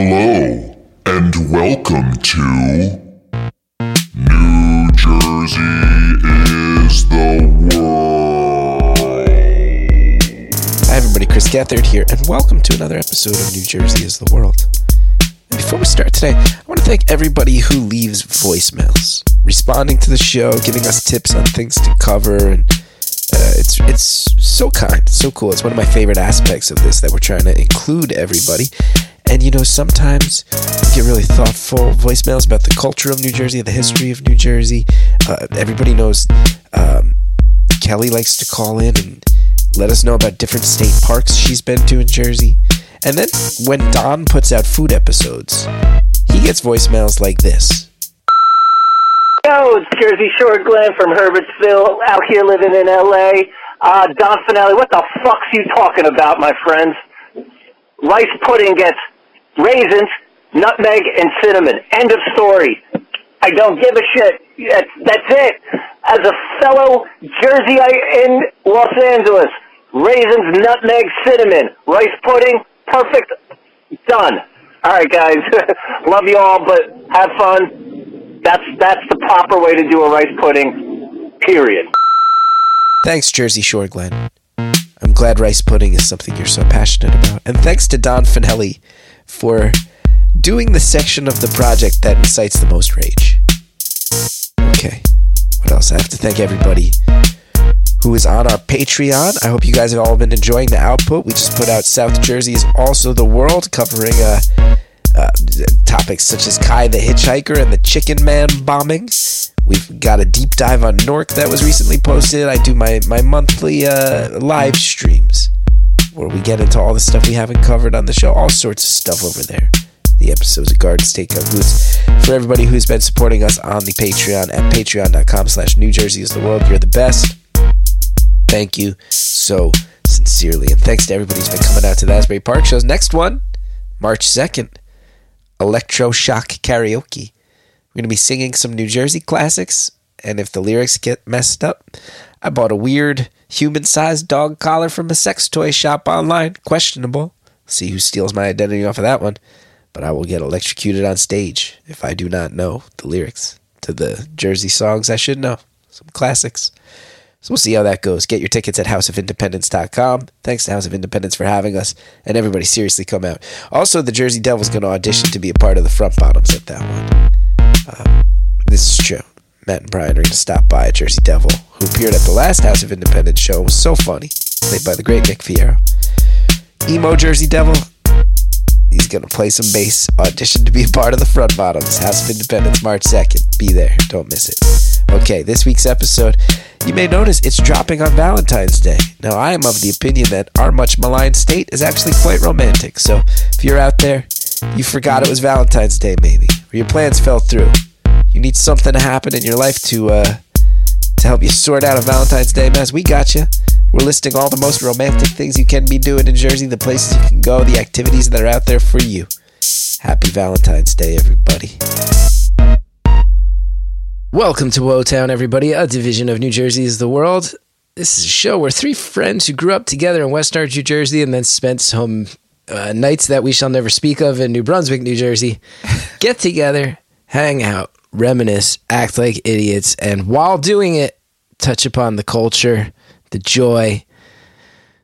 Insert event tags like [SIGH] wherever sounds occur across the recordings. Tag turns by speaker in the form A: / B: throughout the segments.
A: Hello, and welcome to New Jersey is the World.
B: Hi, everybody. Chris Gethard here, and welcome to another episode of New Jersey is the World. And before we start today, I want to thank everybody who leaves voicemails, responding to the show, giving us tips on things to cover, and uh, it's it's so kind, so cool. It's one of my favorite aspects of this that we're trying to include everybody. And you know, sometimes we get really thoughtful voicemails about the culture of New Jersey, and the history of New Jersey. Uh, everybody knows um, Kelly likes to call in and let us know about different state parks she's been to in Jersey. And then when Don puts out food episodes, he gets voicemails like this.
C: Yo, it's Jersey Shore Glenn from Herbertsville, out here living in LA. Uh, Don Fanelli, what the fuck's you talking about, my friends? Rice pudding gets raisins, nutmeg, and cinnamon. End of story. I don't give a shit. That's, that's it. As a fellow Jerseyite in Los Angeles, raisins, nutmeg, cinnamon, rice pudding, perfect. Done. All right, guys. [LAUGHS] Love you all, but have fun. That's that's the proper way to do a rice pudding. Period.
B: Thanks, Jersey Shore Glenn. I'm glad rice pudding is something you're so passionate about. And thanks to Don Fanelli for doing the section of the project that incites the most rage. Okay, what else? I have to thank everybody who is on our Patreon. I hope you guys have all been enjoying the output. We just put out South Jersey is also the world, covering uh, uh, topics such as Kai the Hitchhiker and the Chicken Man bombing. We've got a deep dive on Nork that was recently posted. I do my, my monthly uh, live streams where we get into all the stuff we haven't covered on the show, all sorts of stuff over there. The episodes of Garden State Cut Boots. For everybody who's been supporting us on the Patreon at patreon.com slash New Jersey is the world, you're the best. Thank you so sincerely. And thanks to everybody who's been coming out to the Asbury Park shows. Next one, March 2nd, Electroshock Karaoke. We're going to be singing some New Jersey classics. And if the lyrics get messed up, I bought a weird human sized dog collar from a sex toy shop online. Questionable. See who steals my identity off of that one. But I will get electrocuted on stage if I do not know the lyrics to the Jersey songs I should know. Some classics. So we'll see how that goes. Get your tickets at houseofindependence.com. Thanks to House of Independence for having us. And everybody, seriously come out. Also, the Jersey Devil's going to audition to be a part of the front bottoms at that one. Uh, this is true. Matt and Brian are going to stop by Jersey Devil, who appeared at the last House of Independence show. It was so funny. Played by the great Nick Fierro. Emo Jersey Devil. He's going to play some bass, audition to be a part of the front bottoms. House of Independence, March 2nd. Be there. Don't miss it. Okay, this week's episode, you may notice it's dropping on Valentine's Day. Now, I am of the opinion that our much maligned state is actually quite romantic. So, if you're out there, you forgot it was Valentine's Day, maybe, or your plans fell through. You need something to happen in your life to uh, to help you sort out a Valentine's Day mess. We got you. We're listing all the most romantic things you can be doing in Jersey, the places you can go, the activities that are out there for you. Happy Valentine's Day, everybody. Welcome to Woe Town, everybody, a division of New Jersey is the world. This is a show where three friends who grew up together in West New Jersey, and then spent some uh, nights that we shall never speak of in New Brunswick, New Jersey, [LAUGHS] get together, hang out, reminisce, act like idiots, and while doing it, touch upon the culture, the joy,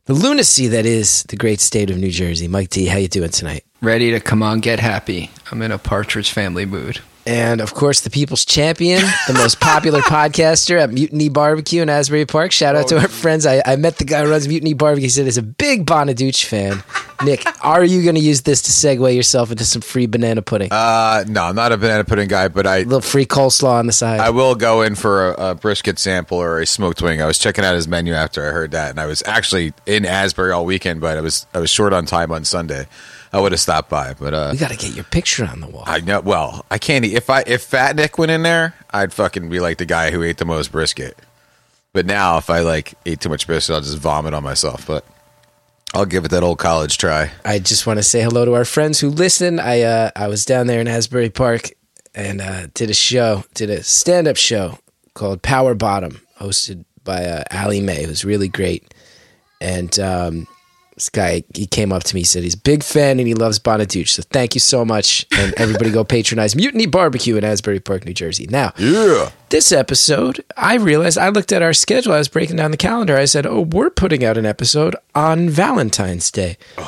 B: the lunacy that is the great state of New Jersey. Mike D, how you doing tonight?
D: Ready to come on, get happy. I'm in a Partridge Family mood.
B: And of course, the people's champion, the most popular [LAUGHS] podcaster at Mutiny Barbecue in Asbury Park. Shout out to our friends. I, I met the guy who runs Mutiny Barbecue. He said he's a big Bonaduce fan. Nick, [LAUGHS] are you going to use this to segue yourself into some free banana pudding?
E: Uh, no, I'm not a banana pudding guy, but I
B: a little free coleslaw on the side.
E: I will go in for a, a brisket sample or a smoked wing. I was checking out his menu after I heard that, and I was actually in Asbury all weekend, but I was I was short on time on Sunday. I would have stopped by, but uh,
B: we got to get your picture on the wall.
E: I know. Well, I can't. eat- If I if Fat Nick went in there, I'd fucking be like the guy who ate the most brisket. But now, if I like ate too much brisket, I'll just vomit on myself. But I'll give it that old college try.
B: I just want to say hello to our friends who listen. I uh, I was down there in Asbury Park and uh, did a show, did a stand up show called Power Bottom, hosted by uh, Allie Mae, who's really great. And um, This guy, he came up to me, he said he's a big fan and he loves Bonaduce. So thank you so much. And everybody go [LAUGHS] patronize Mutiny Barbecue in Asbury Park, New Jersey. Now,
E: Yeah.
B: this episode, I realized I looked at our schedule. I was breaking down the calendar. I said, "Oh, we're putting out an episode on Valentine's Day." [SIGHS]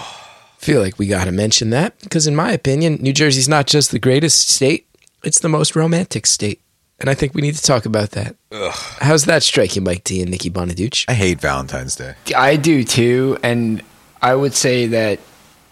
B: Feel like we got to mention that because, in my opinion, New Jersey's not just the greatest state; it's the most romantic state, and I think we need to talk about that. Ugh. How's that strike you, Mike D and Nikki Bonaduce?
E: I hate Valentine's Day.
D: I do too, and I would say that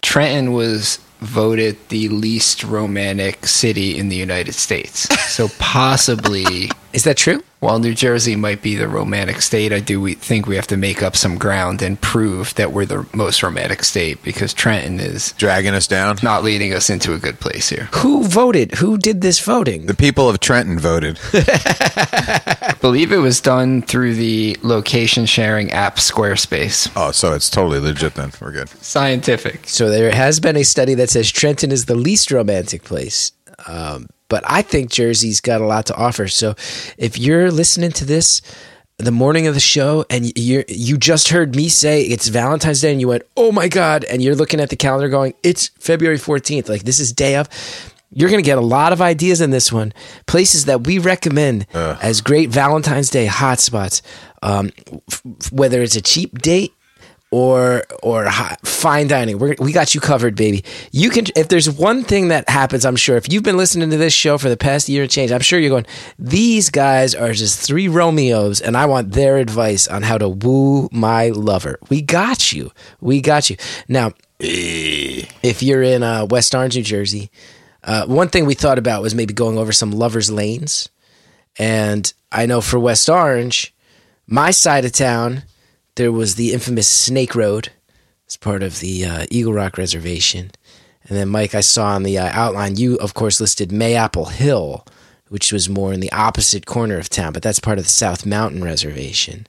D: Trenton was voted the least romantic city in the United States. So possibly, [LAUGHS]
B: Is that true?
D: while New Jersey might be the romantic state, I do we think we have to make up some ground and prove that we're the most romantic state because Trenton is
E: Dragging us down.
D: not leading us into a good place here.
B: Who voted? Who did this voting?
E: The people of Trenton voted. [LAUGHS]
D: I believe it was done through the location sharing app Squarespace.
E: Oh, so it's totally legit then. We're good.
D: Scientific.
B: So there has been a study that says Trenton is the least romantic place. Um, but I think Jersey's got a lot to offer. So if you're listening to this the morning of the show and you you just heard me say it's Valentine's Day and you went, "Oh my god," and you're looking at the calendar going, "It's February 14th." Like this is day of you're going to get a lot of ideas in this one. Places that we recommend as great Valentine's Day hotspots. Um, f- whether it's a cheap date or or hi- fine dining. We're, we got you covered, baby. You can if there's one thing that happens, I'm sure if you've been listening to this show for the past year and change, I'm sure you're going. These guys are just three Romeos, and I want their advice on how to woo my lover. We got you. We got you. Now, if you're in uh, West Orange, New Jersey, uh, one thing we thought about was maybe going over some lovers lanes. And I know for West Orange, my side of town, there was the infamous Snake Road. It's part of the uh, Eagle Rock Reservation. And then, Mike, I saw on the uh, outline, you, of course, listed Mayapple Hill, which was more in the opposite corner of town, but that's part of the South Mountain Reservation.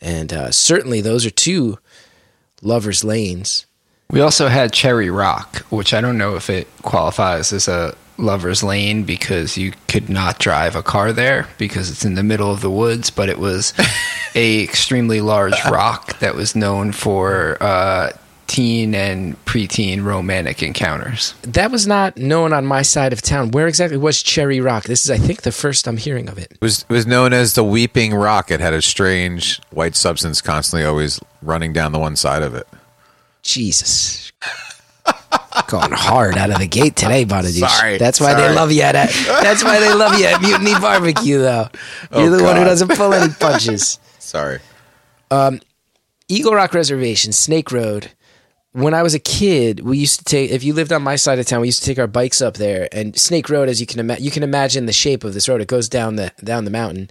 B: And uh, certainly those are two lovers' lanes.
D: We also had Cherry Rock, which I don't know if it qualifies as a lover's lane because you could not drive a car there because it's in the middle of the woods, but it was a [LAUGHS] extremely large rock that was known for uh, teen and preteen romantic encounters.
B: That was not known on my side of town. Where exactly was Cherry Rock? This is, I think, the first I'm hearing of it.
E: It was it was known as the Weeping Rock. It had a strange white substance constantly always running down the one side of it.
B: Jesus. Going hard out of the gate today, Bonaduce.
E: Sorry,
B: That's why they love you at That's why they love you at Mutiny Barbecue, though. You're
E: Oh,
B: the one who doesn't pull any punches. [LAUGHS]
E: Sorry.
B: Um, Eagle Rock Reservation, Snake Road. When I was a kid, we used to take. If you lived on my side of town, we used to take our bikes up there. And Snake Road, as you can imagine, you can imagine the shape of this road. It goes down the down the mountain.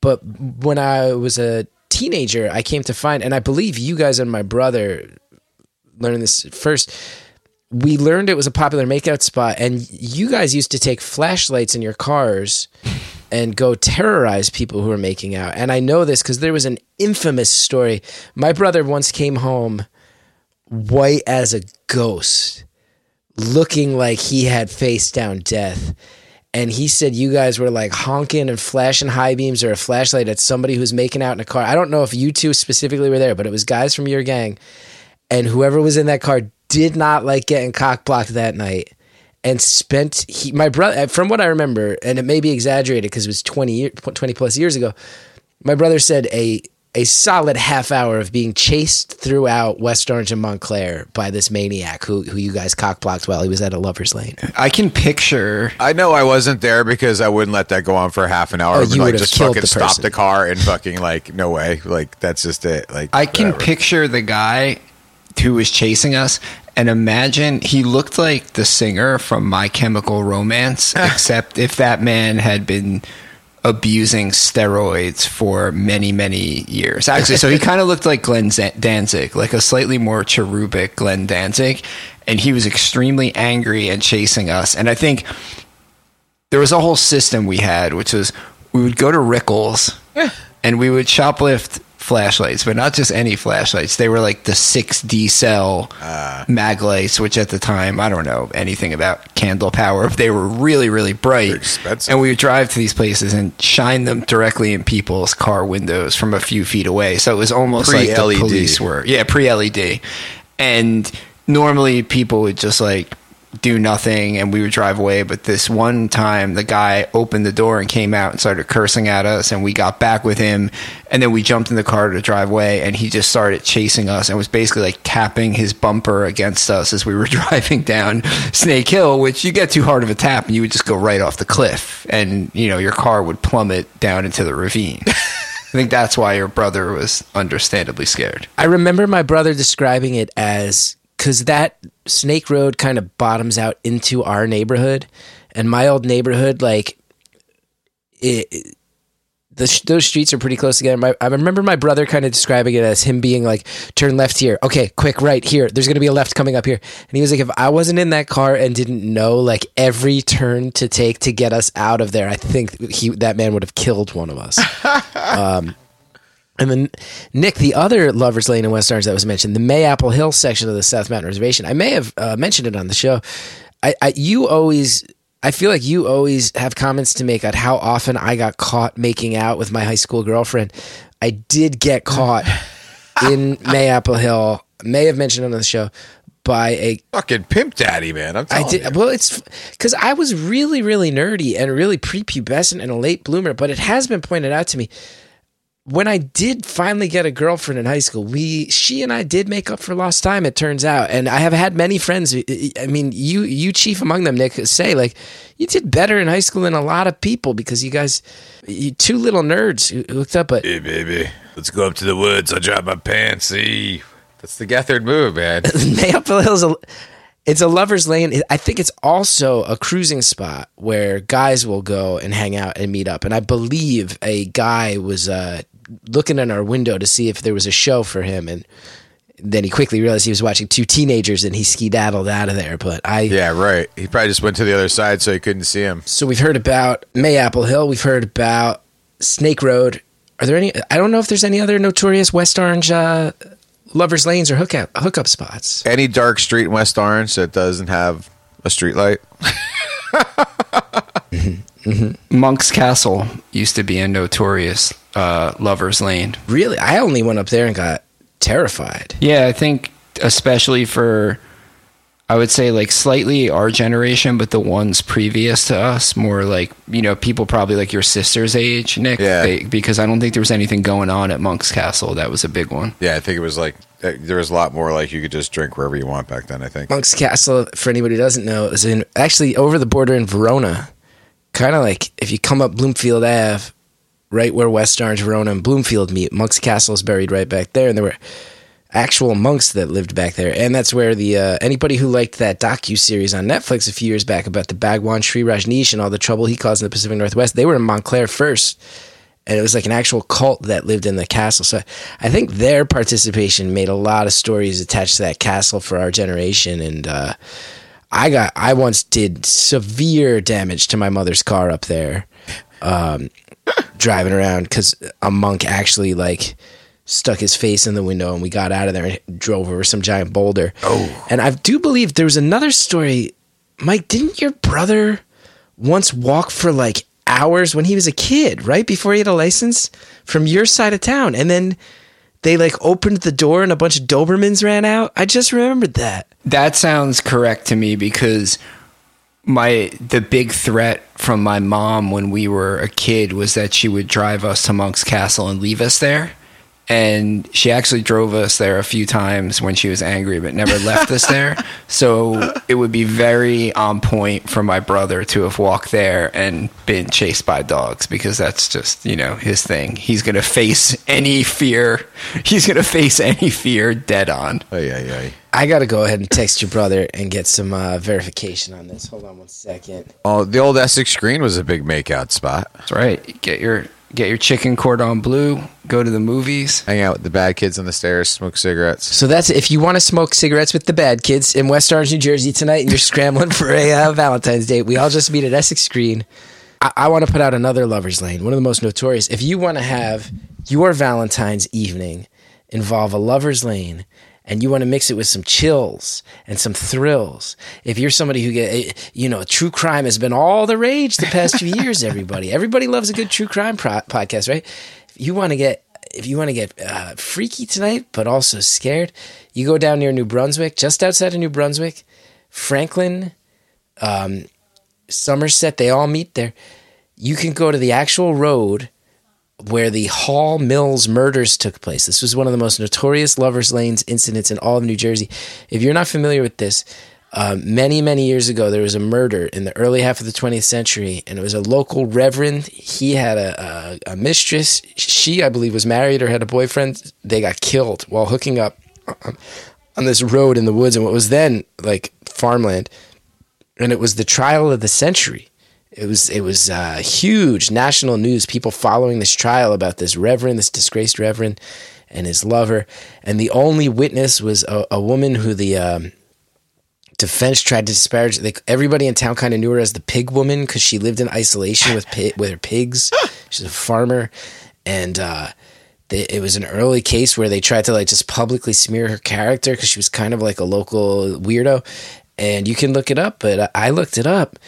B: But when I was a teenager, I came to find, and I believe you guys and my brother learned this first. We learned it was a popular makeout spot, and you guys used to take flashlights in your cars and go terrorize people who were making out. And I know this because there was an infamous story. My brother once came home white as a ghost, looking like he had faced down death. And he said you guys were like honking and flashing high beams or a flashlight at somebody who's making out in a car. I don't know if you two specifically were there, but it was guys from your gang. And whoever was in that car did not like getting cock blocked that night and spent he my brother uh, from what I remember, and it may be exaggerated because it was 20 year, 20 plus years ago. My brother said a a solid half hour of being chased throughout West Orange and Montclair by this maniac who who you guys cockblocked while he was at a lover's lane.
D: I can picture
E: I know I wasn't there because I wouldn't let that go on for half an hour.
B: Oh,
E: I would,
B: you
E: like
B: would've
E: just
B: killed
E: fucking
B: the
E: stop the car and fucking like no way. Like that's just it. Like
D: I can picture the guy who was chasing us and imagine he looked like the singer from My Chemical Romance, ah. except if that man had been abusing steroids for many, many years. Actually, so he [LAUGHS] kind of looked like Glenn Danzig, like a slightly more cherubic Glenn Danzig. And he was extremely angry and chasing us. And I think there was a whole system we had, which was we would go to Rickel's eh. and we would shoplift flashlights, but not just any flashlights. They were like the 6D cell ah. Maglites, which at the time, I don't know anything about candle power. They were really, really bright.
E: expensive.
D: And we would drive to these places and shine them directly in people's car windows from a few feet away. So it was almost like the
E: Pre-LED.
D: police were. Yeah, pre LED. and normally people would just like do nothing and we would drive away. But this one time the guy opened the door and came out and started cursing at us and we got back with him. And then we jumped in the car to drive away and he just started chasing us and was basically like tapping his bumper against us as we were [LAUGHS] driving down Snake Hill which you get too hard of a tap and you would just go right off the cliff. And you know your car would plummet down into the ravine. [LAUGHS] I think that's why your brother was understandably scared.
B: I remember my brother describing it as because that Snake Road kind of bottoms out into our neighborhood, and my old neighborhood, like it, the, those streets are pretty close together. My, I remember my brother kind of describing it as him being like, "Turn left here, okay, quick right here. There's going to be a left coming up here." And he was like, "If I wasn't in that car and didn't know like every turn to take to get us out of there, I think he that man would have killed one of us." [LAUGHS] um, and then Nick, the other Lovers Lane in West Orange that was mentioned, the Mayapple Hill section of the South Mountain Reservation. I may have uh, mentioned it on the show. I, I you always I feel like you always have comments to make on how often I got caught making out with my high school girlfriend. I did get caught [LAUGHS] in Mayapple Hill. May have mentioned it on the show by a
E: Fucking pimp daddy, man. I'm
B: I did
E: you.
B: well. It's because I was really, really nerdy and really prepubescent and a late bloomer. But it has been pointed out to me when I did finally get a girlfriend in high school. We, she and I, did make up for lost time. It turns out, and I have had many friends. I mean, you, you chief among them, Nick, say like you did better in high school than a lot of people because you guys, you two little nerds who hooked up. But
E: Hey, baby, let's go up to the woods. I'll drop my pants. See, that's the Gethard move, man. [LAUGHS]
B: Mayapple Hill's a it's a lover's lane. I think it's also a cruising spot where guys will go and hang out and meet up. And I believe a guy was uh, looking in our window to see if there was a show for him, and then he quickly realized he was watching two teenagers, and he skedaddled out of there. But I
E: yeah, right. He probably just went to the other side so he couldn't see him.
B: so we've heard about Mayapple Hill. We've heard about Snake Road. Are there any? I don't know if there's any other notorious West Orange uh, lovers lanes or hookup hookup spots.
E: Any dark street in West Orange that doesn't have a street light. [LAUGHS]
D: Monk's Castle used to be a notorious uh, lover's lane.
B: Really, I only went up there and got terrified.
D: Yeah, I think especially for I would say like slightly our generation, but the ones previous to us, more like you know people probably like your sister's age, Nick.
E: Yeah.
D: They, because I don't think there was anything going on at Monk's Castle. That was a big one.
E: Yeah, I think it was like uh, there was a lot more like you could just drink wherever you want back then. I think.
B: Monk's Castle, for anybody who doesn't know, is in actually over the border in Verona. Kind of like if you come up Bloomfield Ave, right where West Orange, Verona, and Bloomfield meet. Monk's Castle is buried right back there, and there were actual monks that lived back there, and that's where the uh, anybody who liked that docu series on Netflix a few years back about the Bhagwan Sri Rajneesh and all the trouble he caused in the Pacific Northwest, they were in Montclair first. And it was like an actual cult that lived in the castle. So I think their participation made a lot of stories attached to that castle for our generation. And uh, I got I once did severe damage to my mother's car up there, um, driving around because a monk actually like stuck his face in the window and we got out of there and drove over some giant boulder. Oh, and I do believe there was another story. Mike, didn't your brother once walk for like hours when he was a kid, right before he had a license from your side of town, and then? They like opened the door and a bunch of Dobermans ran out. I just remembered that.
D: That sounds correct to me because my the big threat from my mom when we were a kid was that she would drive us to Monk's Castle and leave us there. And she actually drove us there a few times when she was angry, but never left us [LAUGHS] there. So it would be very on point for my brother to have walked there and been chased by dogs because that's just, you know, his thing. He's going to face any fear. [LAUGHS] He's going to face any fear dead on.
E: Ay, ay, ay.
B: I got to go ahead and text your brother and get some uh, verification on this. Hold on one second.
E: Oh, the old Essex Green was a big makeout spot.
D: That's right. Get your get your chicken cordon bleu. Go to the movies.
E: Hang out with the bad kids on the stairs, smoke cigarettes.
B: So that's if you want to smoke cigarettes with the bad kids in West Orange, New Jersey tonight, and you're scrambling [LAUGHS] for a uh, Valentine's Day. We all just meet at Essex Green. I, I want to put out another lovers lane, one of the most notorious. If you want to have your Valentine's evening involve a lovers lane. And you want to mix it with some chills and some thrills. If you're somebody who get, you know, true crime has been all the rage the past few years. Everybody, everybody loves a good true crime pro- podcast, right? You want to get if you want to get uh, freaky tonight, but also scared, you go down near New Brunswick, just outside of New Brunswick, Franklin, um, Somerset, they all meet there. You can go to the actual road where the Hall Mills murders took place. This was one of the most notorious lovers' lanes incidents in all of New Jersey. If you're not familiar with this, um, many, many years ago, there was a murder in the early half of the 20th century, and it was a local reverend. He had a, a, a mistress. She, I believe, was married or had a boyfriend. They got killed while hooking up on this road in the woods and what was then like farmland. And it was the trial of the century. It was it was uh, huge national news. People following this trial about this reverend, this disgraced reverend, and his lover. And the only witness was a, a woman who the um, defense tried to disparage. They, everybody in town kind of knew her as the pig woman because she lived in isolation with pi- with her pigs. [LAUGHS] She's a farmer, and uh, they, it was an early case where they tried to like just publicly smear her character because she was kind of like a local weirdo. And you can look it up, but I looked it up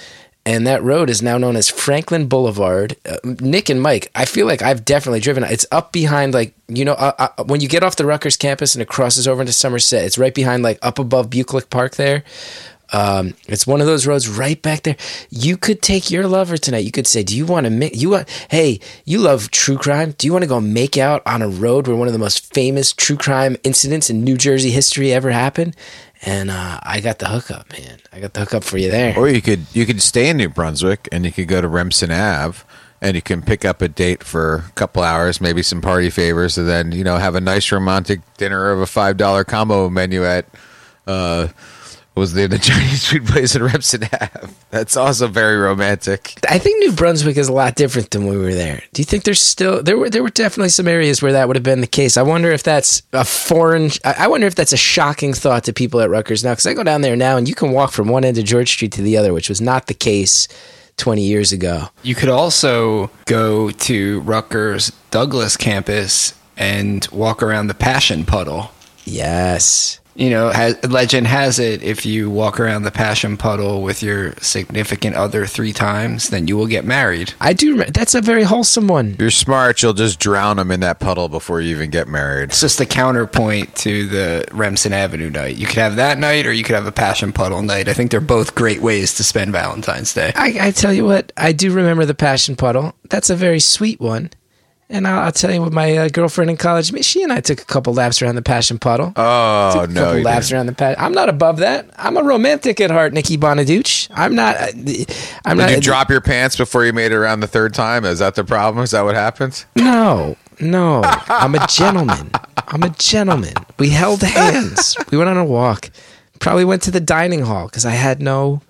B: and that road is now known as Franklin Boulevard. Uh, Nick and Mike, I feel like I've definitely driven. It's up behind, like you know, uh, uh, when you get off the Rutgers campus and it crosses over into Somerset. It's right behind, like up above Buccleuch Park. There, um, it's one of those roads right back there. You could take your lover tonight. You could say, "Do you want to make you want? Hey, you love true crime. Do you want to go make out on a road where one of the most famous true crime incidents in New Jersey history ever happened?" And uh, I got the hookup, man. I got the hookup for you there.
E: Or you could you could stay in New Brunswick and you could go to Remsen Ave and you can pick up a date for a couple hours, maybe some party favors, and then you know have a nice romantic dinner of a five dollar combo menu at uh, was the, the Chinese food place in Remsen Ave. That's also very romantic.
B: I think New Brunswick is a lot different than when we were there. Do you think there's still there were there were definitely some areas where that would have been the case? I wonder if that's a foreign. I I wonder if that's a shocking thought to people at Rutgers now because I go down there now and you can walk from one end of George Street to the other, which was not the case twenty years ago.
D: You could also go to Rutgers Douglass campus and walk around the Passion Puddle.
B: Yes.
D: You know, has, legend has it if you walk around the Passion Puddle with your significant other three times, then you will get married.
B: I do. remember That's a very wholesome one.
E: You're smart, you'll just drown them in that puddle before you even get married.
D: It's just the counterpoint to the Remsen Avenue night. You could have that night or you could have a Passion Puddle night. I think they're both great ways to spend Valentine's Day.
B: I, I tell you what, I do remember the Passion Puddle. That's a very sweet one. And I'll, I'll tell you what, my uh, girlfriend in college, she and I took a couple laps around the Passion Puddle.
E: Oh
B: Took a
E: no!
B: couple laps
E: didn't.
B: around the passion. I'm not above that. I'm a romantic at heart, Nikki Bonaduce. I'm not. uh, I'm
E: Did
B: not.
E: you drop your pants before you made it around the third time? Is that the problem? Is that what happens?
B: No, no. I'm a gentleman. I'm a gentleman. We held hands. We went on a walk. Probably went to the dining hall because I had no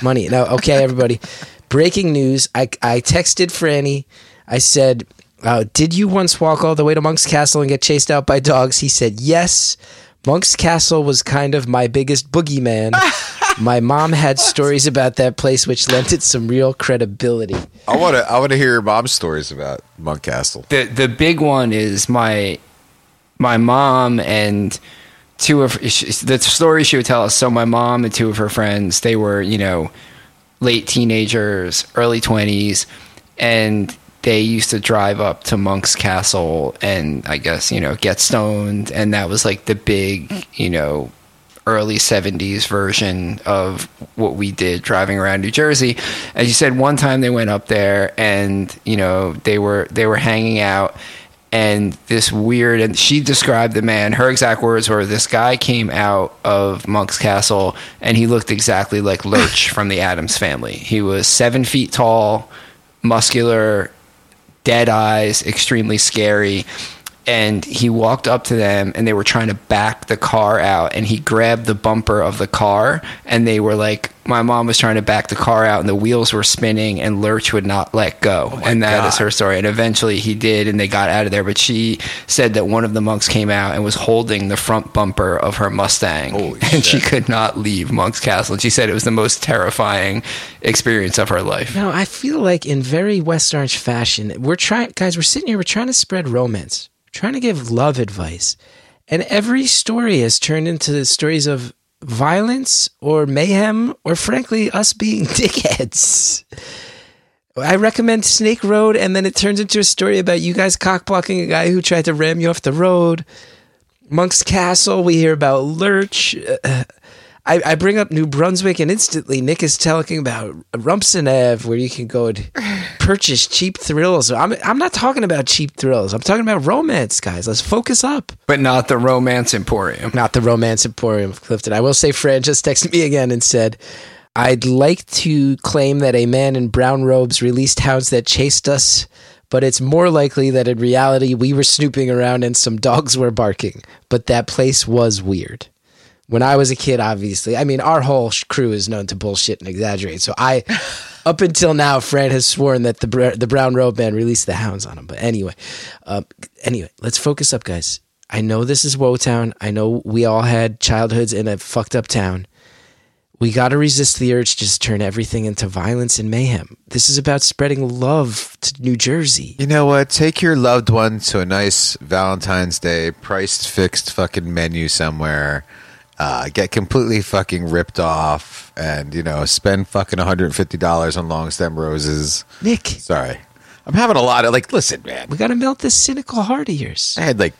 B: money. No, okay, everybody. Breaking news. I I texted Franny. I said, uh, "Did you once walk all the way to Monk's Castle and get chased out by dogs?" He said, "Yes." Monk's Castle was kind of my biggest boogeyman. [LAUGHS] my mom had stories about that place, which lent it some real credibility.
E: I want to. I want to hear your mom's stories about Monk Castle.
D: the the big one is my my mom and two of the story she would tell us. So my mom and two of her friends, they were you know late teenagers, early twenties, and they used to drive up to Monk's Castle and I guess you know get stoned, and that was like the big you know early 70s version of what we did driving around New Jersey. As you said, one time they went up there and, you know, they were they were hanging out. And this weird and she described the man her exact words were this guy came out of monk's castle and he looked exactly like lurch [LAUGHS] from the Addams family. He was seven feet tall muscular dead eyes, extremely scary. And he walked up to them and they were trying to back the car out. And he grabbed the bumper of the car and they were like, my mom was trying to back the car out and the wheels were spinning and Lurch would not let go. and that is her story. And eventually he did and they got out of there. But she said that one of the monks came out and was holding the front bumper of her Mustang.
E: Holy [LAUGHS]
D: and she could not leave Monk's Castle. And she said it was the most terrifying experience of her life.
B: No, I feel like in very West Orange fashion, we're trying, guys, we're sitting here, we're trying to spread romance, we're trying to give love advice. And every story has turned into stories of violence or mayhem or, frankly, us being [LAUGHS] dickheads. I recommend Snake Road, and then it turns into a story about you guys cockblocking a guy who tried to ram you off the road. Monk's Castle, we hear about Lurch. Uh, I, I bring up New Brunswick, and instantly Nick is talking about Remsen Ave, where you can go and [SIGHS] purchase cheap thrills. I'm, I'm not talking about cheap thrills. I'm talking about romance, guys. Let's focus up.
D: But not the Romance Emporium.
B: Not the Romance Emporium of Clifton. I will say, Fran just texted me again and said, I'd like to claim that a man in brown robes released hounds that chased us, but it's more likely that in reality we were snooping around and some dogs were barking. But that place was weird. When I was a kid, obviously, I mean, our whole sh- crew is known to bullshit and exaggerate. So I, [LAUGHS] up until now, Fran has sworn that the br- the brown robe man released the hounds on him. But anyway, um, anyway, let's focus up, guys. I know this is Woetown. I know we all had childhoods in a fucked up town. We got to resist the urge to just turn everything into violence and mayhem. This is about spreading love to New Jersey.
E: You know what? Take your loved one to a nice Valentine's Day, priced fixed fucking menu somewhere. Uh, get completely fucking ripped off, and you know, spend fucking one hundred and fifty dollars on long stem roses.
B: Nick,
E: Sorry, I'm having a lot of like. Listen, man,
B: we got to melt this cynical heart of yours.
E: I had like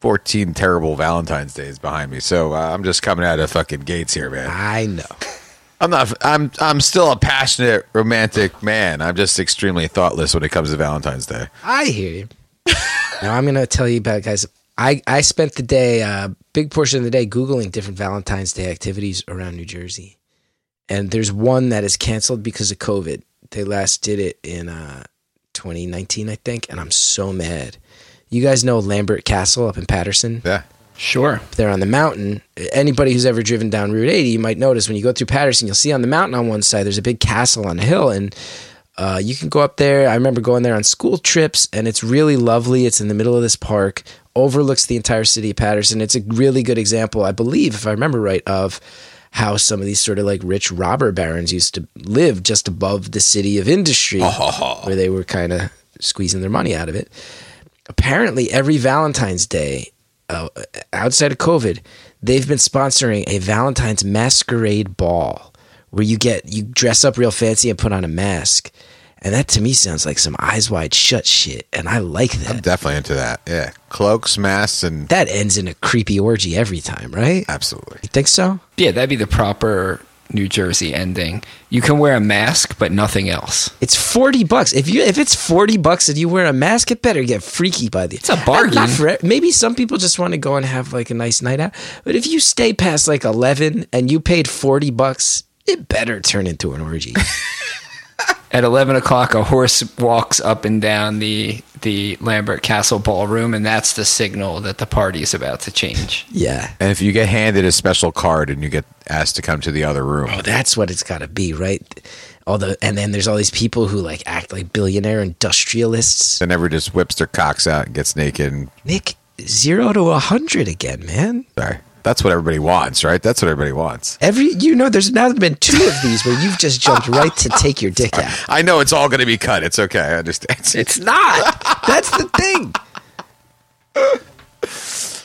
E: fourteen terrible Valentine's days behind me, so uh, I'm just coming out of fucking gates here, man.
B: I know. [LAUGHS]
E: I'm not. I'm. I'm still a passionate, romantic man. I'm just extremely thoughtless when it comes to Valentine's Day.
B: I hear you. [LAUGHS] now I'm going to tell you about guys. I I spent the day, uh, big portion of the day, googling different Valentine's Day activities around New Jersey, and there's one that is canceled because of COVID. They last did it in uh, 2019, I think, and I'm so mad. You guys know Lambert Castle up in Paterson?
E: Yeah.
D: Sure.
B: They're on the mountain. Anybody who's ever driven down Route 80, you might notice when you go through Paterson, you'll see on the mountain on one side, there's a big castle on a hill. And uh, you can go up there. I remember going there on school trips, and it's really lovely. It's in the middle of this park, overlooks the entire city of Paterson. It's a really good example, I believe, if I remember right, of how some of these sort of like rich robber barons used to live just above the city of industry, [LAUGHS] where they were kind of squeezing their money out of it. Apparently, every Valentine's Day, uh, outside of COVID, they've been sponsoring a Valentine's masquerade ball where you get you dress up real fancy and put on a mask. And that to me sounds like some eyes wide shut shit, and I like that.
E: I'm definitely into that. Yeah. Cloaks, masks, and
B: That ends in a creepy orgy every time, right?
E: absolutely.
B: You think so?
D: Yeah, that'd be the proper New Jersey ending. You can wear a mask, but nothing else.
B: It's forty bucks. If you if it's forty bucks and you wear a mask, it better get freaky by the.
D: It's a bargain.
B: For- maybe some people just want to go and have like a nice night out. But if you stay past like eleven and you paid forty bucks, it better turn into an orgy. [LAUGHS]
D: At eleven o'clock, a horse walks up and down the the Lambert Castle ballroom, and that's the signal that the party is about to change.
B: yeah.
E: And if you get handed a special card and you get asked to come to the other room,
B: Oh, that's what it's got to be, right? All the and then there's all these people who like act like billionaire industrialists.
E: then never just whips their cocks out and gets naked. And,
B: Nick, zero to a hundred again, man.
E: sorry. That's what everybody wants, right? That's what everybody wants.
B: Every you know, there's now been two of these where you've just jumped right to take your dick out. [LAUGHS]
E: I know it's all going to be cut. It's okay. I understand.
B: It's not. That's the thing.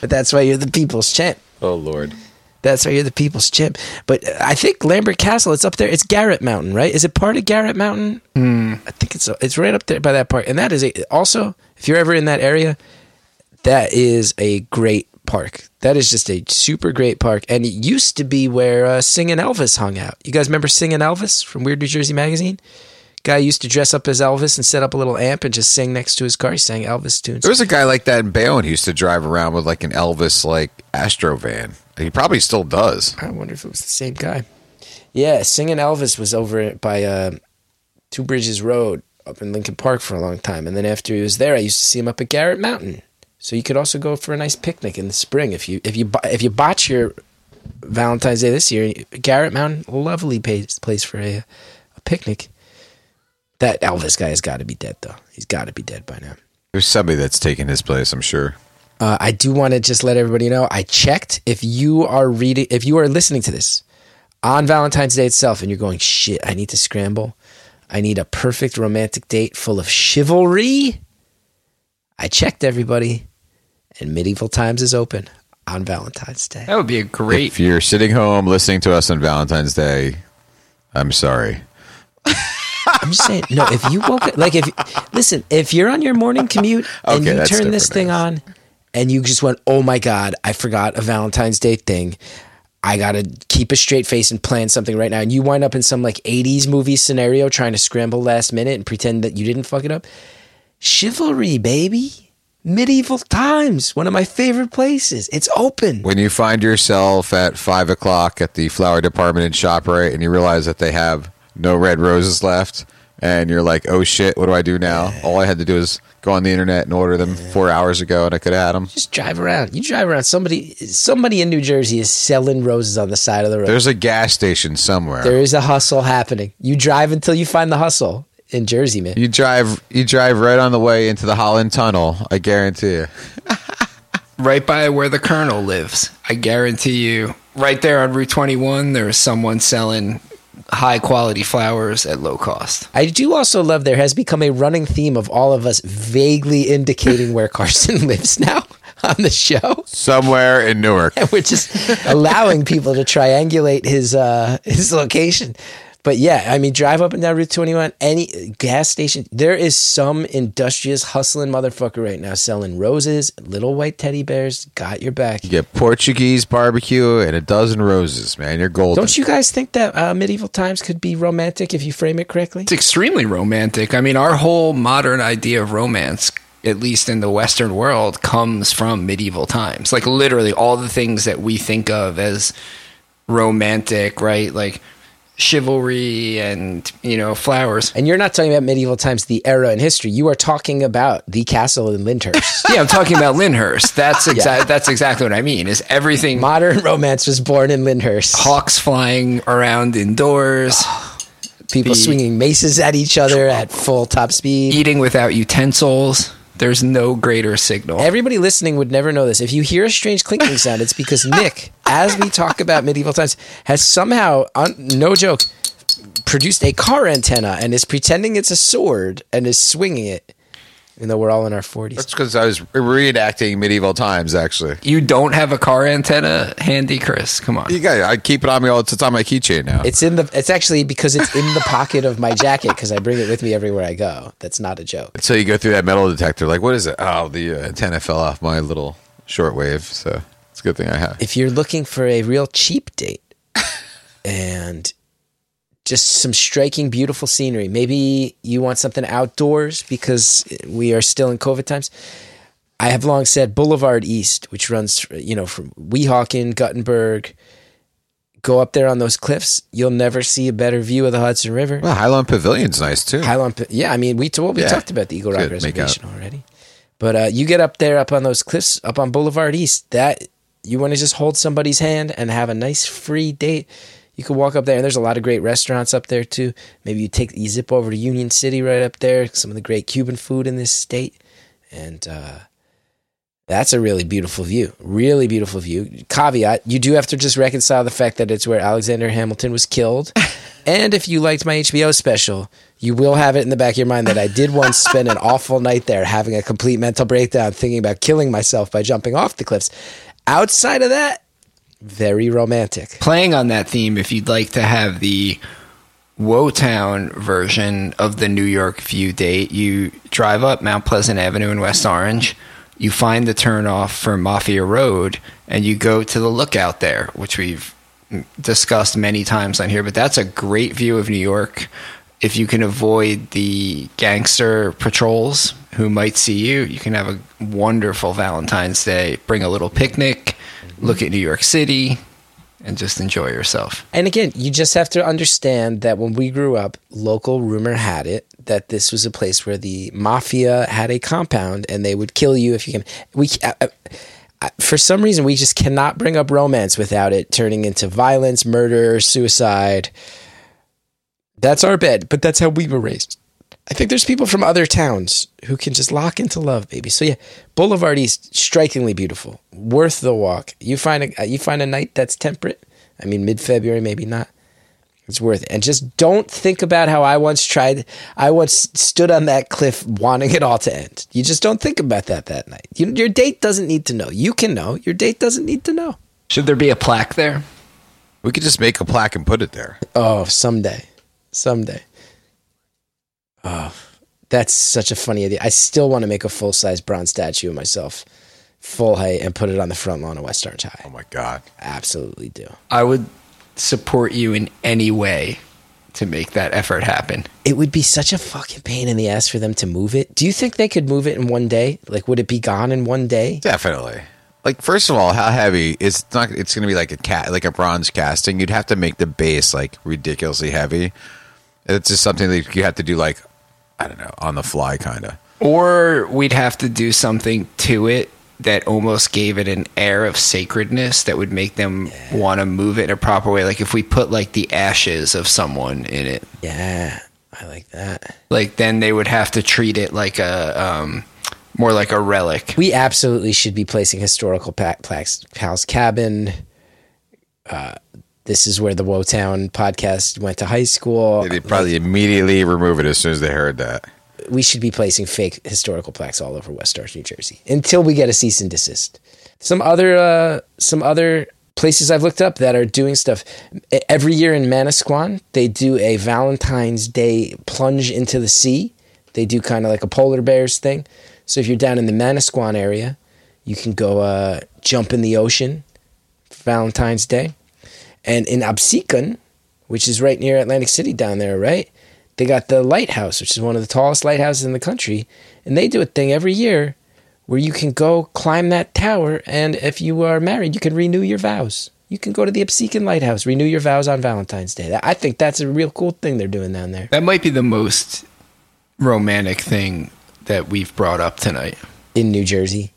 B: But that's why you're the people's champ.
E: oh, Lord.
B: That's why you're the people's champ. But I think Lambert Castle, it's up there. It's Garrett Mountain, right? Is it part of Garrett Mountain? Hmm. I think it's it's right up there by that part. And that is a, also, if you're ever in that area, that is a great park. That is just a super great park. And it used to be where uh, Singin' Elvis hung out. You guys remember Singin' Elvis from Weird New Jersey Magazine? Guy used to dress up as Elvis and set up a little amp and just sing next to his car. He sang Elvis tunes.
E: There was a guy like that in Bayonne who used to drive around with like an Elvis like Astro van. He probably still does.
B: I wonder if it was the same guy. Yeah, singing Elvis was over by uh, Two Bridges Road up in Lincoln Park for a long time, and then after he was there, I used to see him up at Garrett Mountain. So you could also go for a nice picnic in the spring if you if you if you botch your Valentine's Day this year. Garrett Mountain, lovely place place for a, a picnic. That Elvis guy has got to be dead though. He's got to be dead by now.
E: There's somebody that's taking his place, I'm sure.
B: Uh, I do want to just let everybody know. I checked. If you are reading, if you are listening to this on Valentine's Day itself, and you're going, shit, I need to scramble. I need a perfect romantic date full of chivalry. I checked everybody, and Medieval Times is open on Valentine's Day.
D: That would be a great.
E: If you're sitting home listening to us on Valentine's Day, I'm sorry.
B: I'm just saying, no. If you woke up, like if listen, if you're on your morning commute and
E: Okay,
B: you turn this thing
E: I
B: on, and you just went, "Oh my god, I forgot a Valentine's Day thing." I gotta keep a straight face and plan something right now. And you wind up in some like '80s movie scenario trying to scramble last minute and pretend that you didn't fuck it up. Chivalry, baby, medieval times, one of my favorite places. It's open.
E: When you find yourself at five o'clock at the flower department in Shoprite and you realize that they have no red roses left, and you're like, "Oh shit, what do I do now?" All I had to do is go on the internet and order them four hours ago, and I could have had them.
B: Just drive around. You drive around. Somebody, somebody in New Jersey is selling roses on the side of the road.
E: There's a gas station somewhere.
B: There is a hustle happening. You drive until you find the hustle in Jersey, man.
E: you drive, you drive right on the way into the Holland Tunnel. I guarantee you. [LAUGHS]
D: right by where the colonel lives. I guarantee you, right there on Route 21, there's someone selling high quality flowers at low cost.
B: I do also love there has become a running theme of all of us vaguely indicating where [LAUGHS] Carson lives now [LAUGHS] on the show.
E: Somewhere in Newark.
B: And we're just allowing people to triangulate his uh his location. But yeah, I mean, drive up and down Route 21, any gas station. There is some industrious hustling motherfucker right now selling roses, little white teddy bears. Got your back.
E: You get Portuguese barbecue and a dozen roses, man. You're golden.
B: Don't you guys think that uh, medieval times could be romantic if you frame it correctly?
D: It's extremely romantic. I mean, our whole modern idea of romance, at least in the Western world, comes from medieval times. Like literally all the things that we think of as romantic, right? Like chivalry and, you know, flowers.
B: And you're not talking about medieval times, the era in history. You are talking about the castle in Lyndhurst. [LAUGHS]
D: Yeah, I'm talking about Lyndhurst. That's exactly that's exactly what I mean. Is everything
B: Modern romance was born in Lyndhurst.
D: hawks flying around indoors, [SIGHS]
B: People
D: the-
B: swinging maces at each other at full top speed.
D: eating without utensils. There's no greater signal.
B: Everybody listening would never know this. If you hear a strange clinking sound, it's because [LAUGHS] Nick, as we talk about medieval times, has somehow, un- no joke, produced a car antenna and is pretending it's a sword and is swinging it. Even though we're all in our 40s.
E: That's because I was reenacting medieval times, actually.
D: you don't have a car antenna handy, Chris. Come on.
E: You got, I keep it on me all. It's on my keychain now.
B: It's in the. It's actually because it's in the pocket of my jacket because I bring it with me everywhere I go. That's not a joke.
E: so you go through that metal detector. Like, what is it? Oh, the uh, antenna fell off my little shortwave. So it's a good thing I have.
B: If you're looking for a real cheap date and just some striking, beautiful scenery, maybe you want something outdoors because we are still in COVID times. I have long said Boulevard East, which runs, you know, from Weehawken, Guttenberg. Go up there on those cliffs. You'll never see a better view of the Hudson River.
E: Well, Highlawn Pavilion's nice too.
B: Highlawn, yeah, I mean, we told we
E: Yeah.
B: talked about the Eagle Rock
E: Good.
B: Reservation already, but uh, you get up there, up on those cliffs, up on Boulevard East. That you want to just hold somebody's hand and have a nice free date. You could walk up there, and there's a lot of great restaurants up there too. Maybe you take you zip over to Union City right up there. Some of the great Cuban food in this state, and uh, that's a really beautiful view. Really beautiful view. Caveat: you do have to just reconcile the fact that it's where Alexander Hamilton was killed. [LAUGHS] and if you liked my HBO special, you will have it in the back of your mind that I did once spend an [LAUGHS] awful night there, having a complete mental breakdown, thinking about killing myself by jumping off the cliffs. Outside of that, very romantic.
D: Playing on that theme, if you'd like to have the Woetown version of the New York View date, you drive up Mount Pleasant Avenue in West Orange, you find the turnoff for Mafia Road, and you go to the lookout there, which we've discussed many times on here. But that's a great view of New York. If you can avoid the gangster patrols who might see you, you can have a wonderful Valentine's Day. Bring a little picnic, look at New York City, and just enjoy yourself.
B: And again, you just have to understand that when we grew up, local rumor had it that this was a place where the mafia had a compound and they would kill you if you can. We, uh, uh, uh, for some reason, we just cannot bring up romance without it turning into violence, murder, suicide. That's our bed, but that's how we were raised. I think there's people from other towns who can just lock into love, baby. So yeah, Boulevard East, strikingly beautiful, worth the walk. You find a uh, you find a night that's temperate. I mean, mid February, maybe not. It's worth it. And just don't think about how I once tried. I once stood on that cliff wanting it all to end. You just don't think about that that night. You, your date doesn't need to know. You can know. Your date doesn't need to know.
D: Should there be a plaque there?
E: We could just make a plaque and put it there.
B: Oh, someday, someday. Oh, that's such a funny idea. I still want to make a full size bronze statue of myself, full height, and put it on the front lawn of West Orange High.
E: Oh my god.
B: Absolutely do.
D: I would support you in any way to make that effort happen.
B: It would be such a fucking pain in the ass for them to move it. Do you think they could move it in one day? Like, would it be gone in one day?
E: Definitely. Like first of all, how heavy? It's not. It's going to be like a cat, like a bronze casting. You'd have to make the base like ridiculously heavy. It's just something that you have to do like I don't know on the fly, kind of.
D: Or we'd have to do something to it that almost gave it an air of sacredness that would make them want to move it in a proper way. Like if we put like the ashes of someone in it,
B: Yeah, I like that.
D: like then they would have to treat it like a um, more like a relic.
B: We absolutely should be placing historical pa- plaques. Pal's Cabin. Uh, this is where the Woetown podcast went to high school.
E: They'd probably immediately remove it as soon as they heard that.
B: we should be placing fake historical plaques all over West Orange, New Jersey, until we get a cease and desist. Some other, uh, some other places I've looked up that are doing stuff every year in Manasquan. They do a Valentine's Day plunge into the sea. They do kind of like a polar bears thing. So if you're down in the Manasquan area, you can go uh, jump in the ocean for Valentine's Day. And in Absecon, which is right near Atlantic City down there, right? They got the lighthouse, which is one of the tallest lighthouses in the country. And they do a thing every year where you can go climb that tower. And if you are married, you can renew your vows. You can go to the Absecon Lighthouse, renew your vows on Valentine's Day. I think that's a real cool thing they're doing down there
D: That might be the most romantic thing that we've brought up tonight.
B: in New Jersey.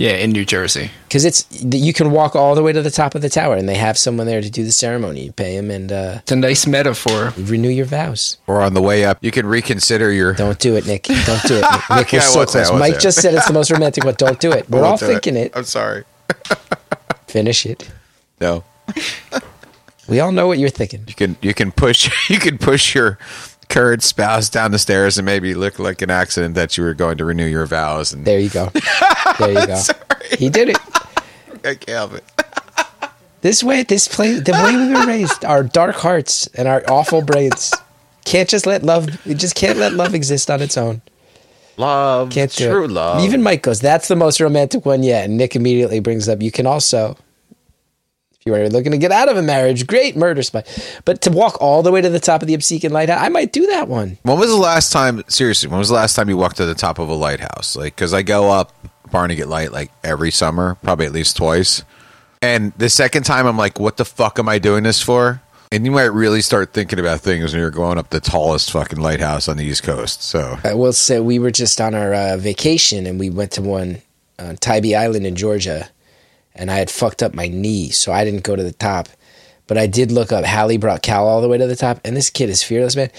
D: Yeah, in New Jersey.
B: Because it's you can walk all the way to the top of the tower, and they have someone there to do the ceremony. You pay them and uh,
D: It's a nice metaphor.
B: you renew your vows.
E: Or on the way up, you can reconsider your.
B: Don't do it, Nick. Don't do it. [LAUGHS] Nick, Nick
E: Okay,
B: so
E: won't say, I
B: close. Mike
E: say.
B: just said it's the most romantic one. Don't do it. [LAUGHS] We're all
E: Won't do it.
B: thinking it.
E: I'm sorry. [LAUGHS]
B: Finish it.
E: No,
B: We all know what you're thinking.
E: you can you can push you can push your current spouse down the stairs and maybe look like an accident that you were going to renew your vows and
B: There you go. There you [LAUGHS] go. He did it.
E: I can't help it.
B: This way, this play, the way we were raised, our dark hearts and our awful brains can't just let love. We just can't let love exist on its own.
E: Love,
B: Can't do
E: true
B: it.
E: love.
B: Even Mike goes, "That's the most romantic one yet." And Nick immediately brings up, "You can also, if you are looking to get out of a marriage, great murder spy, but to walk all the way to the top of the Obsequian Lighthouse, I might do that one."
E: When was the last time? Seriously, when was the last time you walked to the top of a lighthouse? Like, because I go up Barnegat Light like every summer, probably at least twice. And the second time, I'm like, "What the fuck am I doing this for?" And you might really start thinking about things when you're going up the tallest fucking lighthouse on the East Coast. So,
B: I will say we were just on our uh, vacation and we went to one on Tybee Island in Georgia, and I had fucked up my knee, so I didn't go to the top. But I did look up. Hallie brought Cal all the way to the top, and this kid is fearless, man.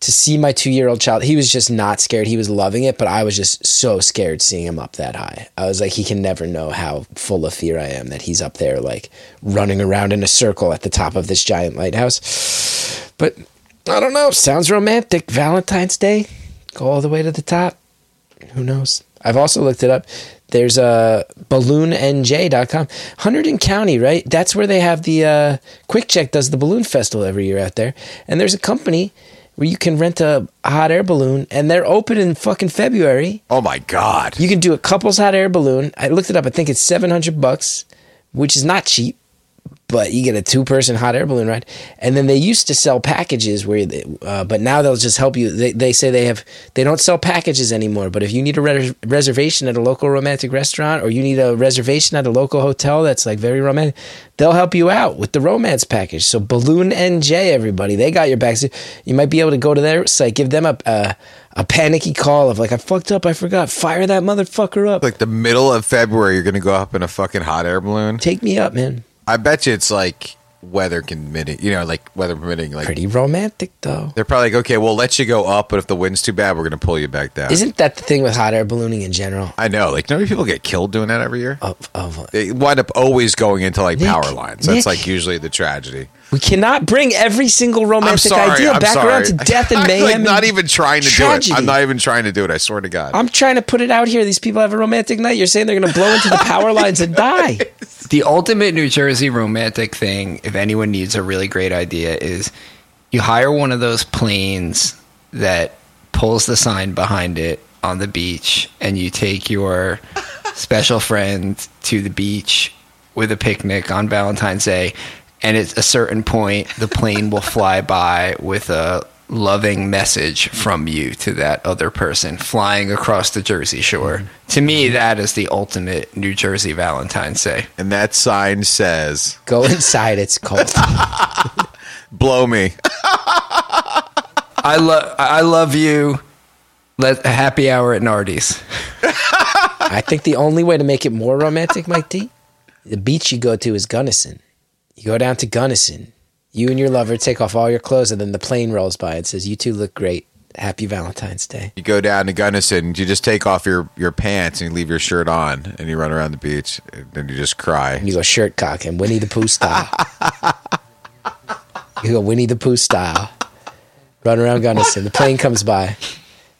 B: To see my two year old child, he was just not scared. He was loving it, but I was just so scared seeing him up that high. I was like, he can never know how full of fear I am that he's up there, like running around in a circle at the top of this giant lighthouse. But I don't know. Sounds romantic. Valentine's Day. Go all the way to the top. Who knows? I've also looked it up. There's a uh, balloonnj.com. Hunterdon County, right? That's where they have the uh, QuickChek does the balloon festival every year out there. And there's a company where you can rent a hot air balloon and they're open in fucking February.
E: oh my god,
B: You can do a couple's hot air balloon. I looked it up. I think it's 700 bucks, which is not cheap, but you get a two person hot air balloon ride. And then they used to sell packages where, they, uh, but now they'll just help you. They, they say they have, they don't sell packages anymore. But if you need a res- reservation at a local romantic restaurant or you need a reservation at a local hotel that's like very romantic, they'll help you out with the romance package. So Balloon NJ, everybody, they got your back. So You might be able to go to their site, give them a, a, a panicky call of like, I fucked up, I forgot, fire that motherfucker up.
E: like the middle of February, you're gonna go up in a fucking hot air balloon.
B: Take me up, man.
E: I bet you it's like weather permitting, you know, like weather permitting. Like
B: Pretty romantic though.
E: they're probably like, okay, we'll let you go up, but if the wind's too bad, we're gonna pull you back down.
B: Isn't that the thing with hot air ballooning in general?
E: I know, like, how many people get killed doing that every year?
B: Of, of
E: They wind up always going into like
B: Nick,
E: power lines. That's
B: Nick.
E: like usually the tragedy.
B: We cannot bring every single romantic
E: sorry.
B: idea
E: I'm
B: back
E: sorry.
B: around to [LAUGHS] death and mayhem.
E: I'm,
B: mayhem.
E: like,
B: and
E: not even trying to
B: tragedy.
E: do it. I'm not even trying to do it. I swear to God.
B: I'm trying to put it out here. These people have a romantic night. You're saying they're going to blow into the power lines and [LAUGHS] die.
D: The ultimate New Jersey romantic thing, if anyone needs a really great idea, is you hire one of those planes that pulls the sign behind it on the beach, and you take your [LAUGHS] special friend to the beach with a picnic on Valentine's Day, and at a certain point, the plane will fly by with a loving message from you to that other person flying across the Jersey Shore. To me, that is the ultimate New Jersey Valentine's Day.
E: And that sign says,
B: Go inside. It's cold. [LAUGHS]
E: "Blow me."
D: I love I love you. Let a happy hour at Nardi's. [LAUGHS]
B: I think the only way to make it more romantic, Mike D, the beach you go to is Gunnison. You go down to Gunnison. You and your lover take off all your clothes, and then the plane rolls by and says, "You two look great. Happy Valentine's Day."
E: You go down to Gunnison, and you just take off your, your pants and you leave your shirt on, and you run around the beach, and then you just cry.
B: And you go shirt cock and Winnie the Pooh style. [LAUGHS] you go Winnie the Pooh style. Run around Gunnison. The plane comes by.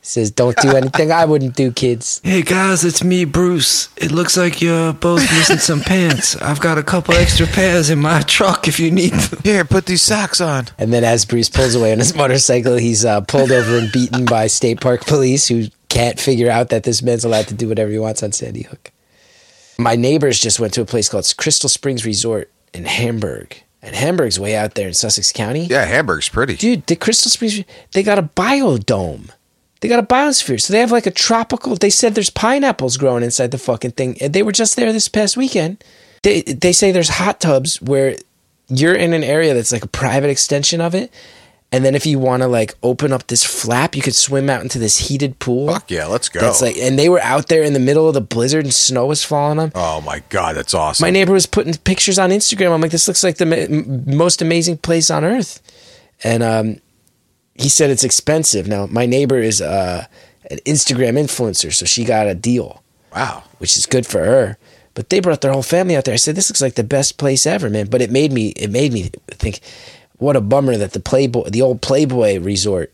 B: Says, "Don't do anything I wouldn't do, kids."
D: Hey guys, it's me, Bruce. It looks like you're both missing some pants. I've got a couple extra pairs in my truck if you need them.
E: Here, put these socks on.
B: And then as Bruce pulls away on his motorcycle, he's uh, pulled over and beaten by state park police who can't figure out that this man's allowed to do whatever he wants on Sandy Hook. My neighbors just went to a place called Crystal Springs Resort in Hamburg. And Hamburg's way out there in Sussex County.
E: Yeah, Hamburg's pretty.
B: Dude, the Crystal Springs, they got a biodome. They got a biosphere. So they have like a tropical, they said there's pineapples growing inside the fucking thing. They were just there this past weekend. They, they say there's hot tubs where you're in an area that's like a private extension of it. And then if you want to like open up this flap, you could swim out into this heated pool.
E: Fuck yeah, let's go.
B: That's like, and they were out there in the middle of the blizzard and snow was falling on.
E: oh my god, that's awesome.
B: My neighbor was putting pictures on Instagram. I'm like, this looks like the ma- most amazing place on earth. And um, he said it's expensive. Now, my neighbor is uh, an Instagram influencer, so she got a deal,
E: wow.
B: which is good for her. But they brought their whole family out there. I said, this looks like the best place ever, man. But it made me, it made me think, what a bummer that the Playboy, the old Playboy resort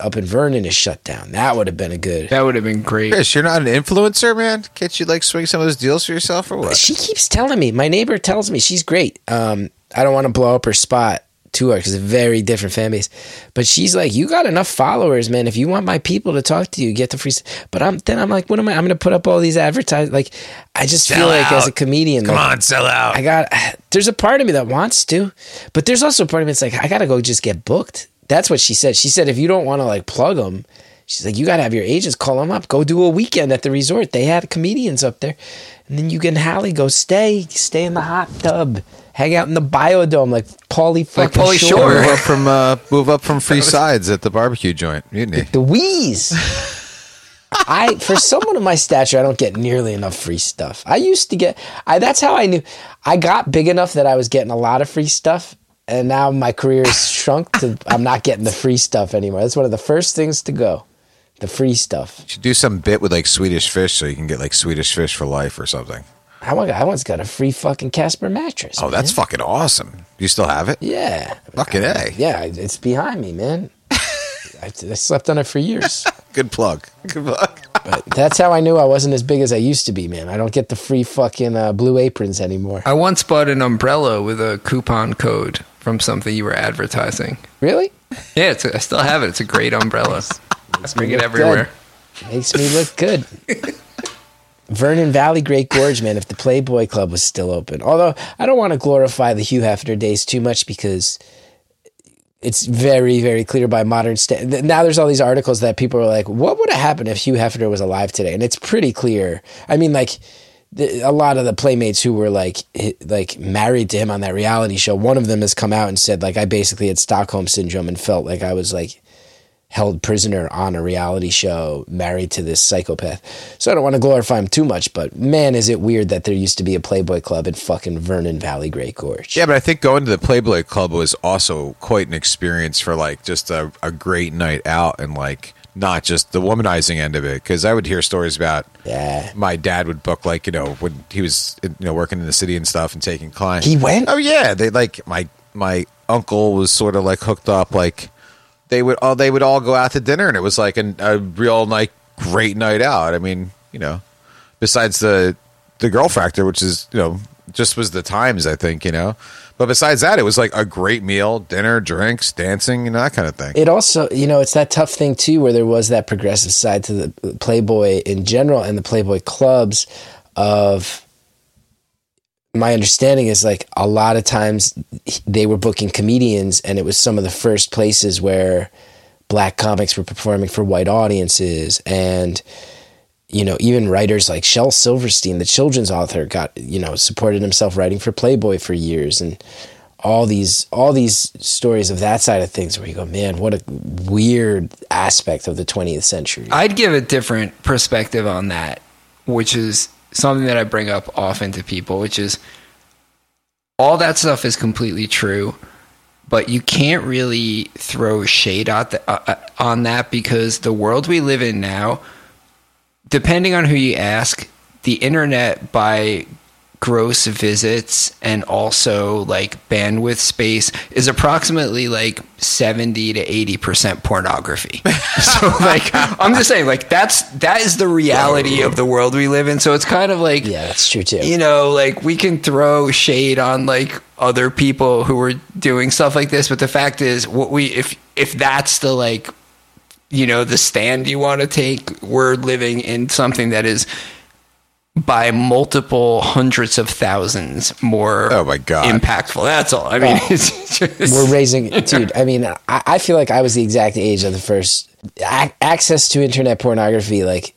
B: up in Vernon is shut down. That would have been a good.
D: That would have been great.
E: Chris, you're not an influencer, man. Can't you like swing some of those deals for yourself or what?
B: She keeps telling me. My neighbor tells me she's great. Um, I don't want to blow up her spot to her because it's a very different fan base. But she's like, you got enough followers, man. If you want my people to talk to you, get the free. st-" But I'm then I'm like, what am I? I'm going to put up all these advertise. Like, I just feel
E: Sell
B: like as a
E: out.
B: comedian,
E: Come
B: like,
E: on, sell out.
B: I got. [SIGHS] There's a part of me that wants to, but there's also a part of me that's like, I got to go just get booked. That's what she said. She said if you don't want to like plug them. She's like, you got to have your agents call them up. Go do a weekend at the resort. They had comedians up there. And then you can Hallie go stay, stay in the hot tub, hang out in the biodome like Pauly fucking
D: Pauly
B: Shore.
D: Shore.
E: move up from uh, move up from free sides at the barbecue joint. Mutiny.
B: The wheeze. I for someone of my stature, I don't get nearly enough free stuff. I used to get. I that's how I knew. I got big enough that I was getting a lot of free stuff, and now my career is shrunk to. I'm not getting the free stuff anymore. That's one of the first things to go. The free stuff.
E: You should do some bit with like Swedish fish so you can get like Swedish fish for life or something.
B: I want. I once got a free fucking Casper mattress.
E: Oh, that's fucking awesome. Do you still have it?
B: yeah.
E: Fucking A.
B: Yeah, it's behind me, man. [LAUGHS] I, I slept on it for years. [LAUGHS]
E: Good plug. Good plug. [LAUGHS]
B: But that's how I knew I wasn't as big as I used to be, man. I don't get the free fucking uh, blue aprons anymore.
D: I once bought an umbrella with a coupon code from something you were advertising.
B: Really?
D: Yeah, it's a, I still have it. It's a great umbrella. I bring it
B: look
D: everywhere.
B: Makes me look good. Vernon Valley, Great Gorge, man. If the Playboy Club was still open, although I don't want to glorify the Hugh Hefner days too much because it's very, very clear by modern th- now. There's all these articles that people are like, "What would have happened if Hugh Hefner was alive today?" And it's pretty clear. I mean, like the, a lot of the playmates who were like like married to him on that reality show. One of them has come out and said, like, I basically had Stockholm syndrome and felt like I was like held prisoner on a reality show married to this psychopath. So I don't want to glorify him too much, but man, is it weird that there used to be a Playboy Club in fucking Vernon Valley, Great Gorge.
E: Yeah, but I think going to the Playboy Club was also quite an experience for like just a, a great night out and like not just the womanizing end of it. Because I would hear stories about
B: Yeah.
E: my dad would book like you know when he was you know working in the city and stuff and taking clients.
B: He went?
E: Oh yeah, they like my my uncle was sort of like hooked up. Like they would all they would all go out to dinner and it was like an, a real like great night out. I mean, you know, besides the the girl factor, which is you know just was the times. I think you know. But besides that, it was like a great meal, dinner, drinks, dancing, you know that kind of thing.
B: It also, you know, it's that tough thing too, where there was that progressive side to the Playboy in general and the Playboy clubs. Of my understanding is like a lot of times they were booking comedians, and it was some of the first places where black comics were performing for white audiences, and you know, even writers like Shel Silverstein, the children's author, got you know supported himself writing for Playboy for years, and all these all these stories of that side of things where you go, man, what a weird aspect of the 20th century.
D: I'd give a different perspective on that, which is something that I bring up often to people, which is all that stuff is completely true, but you can't really throw shade out the, uh, uh, on that because the world we live in now, depending on who you ask, the internet by gross visits and also like bandwidth space is approximately like 70 to 80% pornography. [LAUGHS] so like I'm just saying like that's that is the reality of the world we live in. So it's kind of like
B: yeah, that's true too.
D: you know, like we can throw shade on like other people who are doing stuff like this, but the fact is what we if if that's the like you know, the stand you want to take, we're living in something that is by multiple hundreds of thousands more
E: Oh, my God.
D: impactful. That's all. I mean, oh. it's just,
B: We're raising, dude. I mean, I, I feel like I was the exact age of the first ac access to internet pornography. Like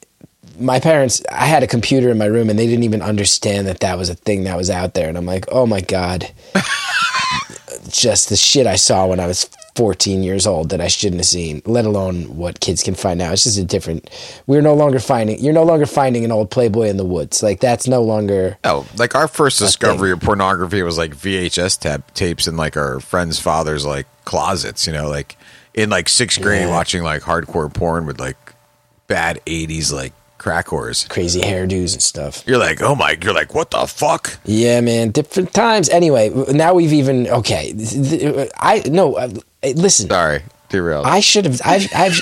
B: my parents, I had a computer in my room, and they didn't even understand that that was a thing that was out there. And I'm like, oh my god, [LAUGHS] just the shit I saw when I was 14 years old that I shouldn't have seen. Let alone what kids can find now. It's just a different. We're no longer finding. You're no longer finding an old Playboy in the woods. Like that's no longer.
E: Oh, like our first discovery of pornography was like VHS tab- tapes in like our friends' fathers' like closets. You know, like in like sixth grade,
B: Yeah.
E: watching like hardcore porn with like bad '80s like crack whores.
B: Crazy hairdos and stuff.
E: You're like, oh my, you're like, what the fuck?
B: Yeah, man, different times. Anyway, now we've even okay. I no, uh, listen.
E: Sorry, derailed.
B: I should have. I've. I've.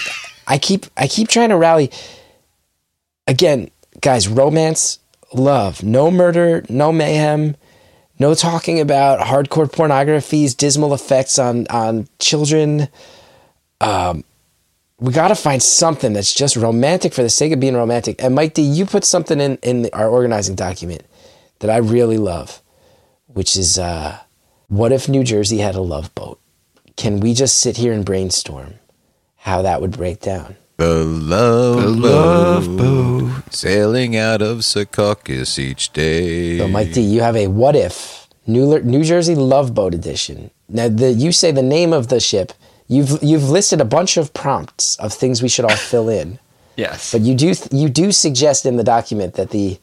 B: I keep. I keep trying to rally. Again, guys, romance, love, no murder, no mayhem, no talking about hardcore pornography's dismal effects on on children. Um, we got to find something that's just romantic for the sake of being romantic. And Mike D, you put something in in our organizing document that I really love, which is uh, what if New Jersey had a love boat? Can we just sit here and brainstorm how that would break down?
E: the love, boat sailing out of Secaucus each day.
B: So, Mike D, you have a what if New New Jersey Love Boat edition. Now, the you say the name of the ship. You've you've listed a bunch of prompts of things we should all fill in, [LAUGHS]
D: yes.
B: but you do you do suggest in the document that the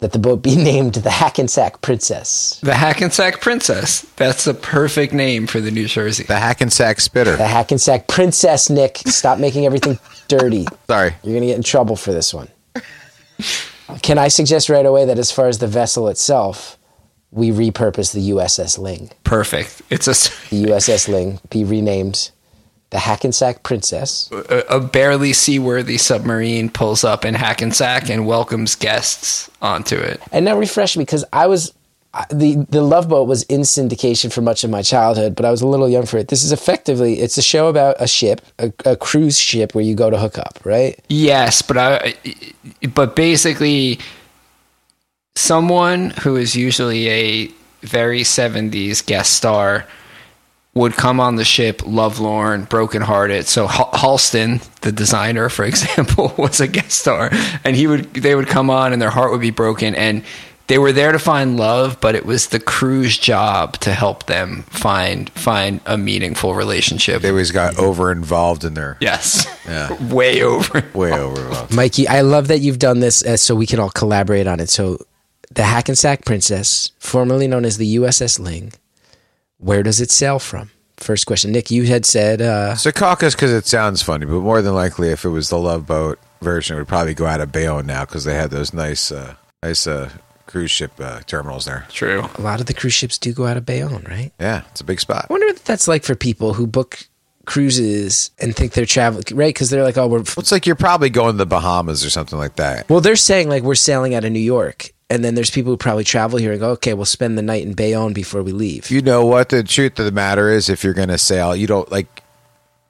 B: that the boat be [LAUGHS] named the Hackensack Princess.
D: the Hackensack Princess. That's a perfect name for the New Jersey.
E: the Hackensack Spitter.
B: The Hackensack Princess, Nick. Stop making everything [LAUGHS] dirty.
E: Sorry.
B: You're going to get in trouble for this one. Can I suggest right away that as far as the vessel itself, we repurpose the USS Ling?
D: Perfect. It's a.
B: The USS Ling be renamed the Hackensack Princess.
D: a, a barely seaworthy submarine pulls up in Hackensack and welcomes guests onto it.
B: And now refresh me because I was the the Love Boat was in syndication for much of my childhood, but I was a little young for it. This is effectively it's a show about a ship, a, a cruise ship where you go to hook up, right?
D: Yes, but I, but basically, someone who is usually a very 70s guest star would come on the ship lovelorn, brokenhearted. So Hal- Halston, the designer, for [LAUGHS] example, was a guest star, and he would they would come on and their heart would be broken, and they were there to find love, but it was the crew's job to help them find find a meaningful relationship.
E: They always got over involved in their
D: yes,
E: Yeah. [LAUGHS]
D: way over.
E: way over involved.
B: Mikey, I love that you've done this uh, so we can all collaborate on it. So, the Hackensack Princess, formerly known as the USS Ling, where does it sail from? First question. Nick, you had said, uh,
E: Secaucus because it sounds funny, but more than likely, if it was the Love Boat version, it would probably go out of Bayonne now because they had those nice, uh, nice uh, cruise ship uh, terminals there.
D: True.
B: a lot of the cruise ships do go out of Bayonne, right?
E: Yeah, it's a big spot.
B: I wonder what that's like for people who book cruises and think they're traveling, right? Because they're like, oh, we're.
E: It's like you're probably going to the Bahamas or something like that.
B: Well, they're saying like we're sailing out of New York. And then there's people who probably travel here and go, okay, we'll spend the night in Bayonne before we leave.
E: You know what the truth of the matter is? If you're going to sail, you don't like.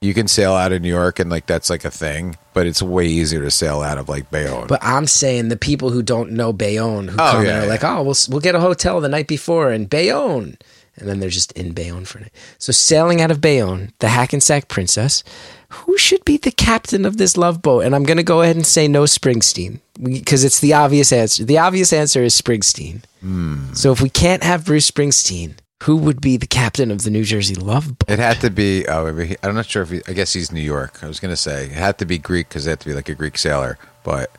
E: You can sail out of New York, and like that's like a thing, but it's way easier to sail out of like Bayonne.
B: But I'm saying the people who don't know Bayonne who
E: Oh,
B: come
E: yeah,
B: and are
E: yeah.
B: like, oh, we'll we'll get a hotel the night before in Bayonne, and then they're just in Bayonne for a night. So sailing out of Bayonne, the Hackensack Princess, who should be the captain of this love boat? And I'm going to go ahead and say no Springsteen because it's the obvious answer. The obvious answer is Springsteen.
E: Hmm.
B: So if we can't have Bruce Springsteen, who would be the captain of the New Jersey love boat?
E: It had to be. Oh, I'm not sure if he. I guess he's New York. I was gonna say it had to be Greek because it had to be like a Greek sailor, but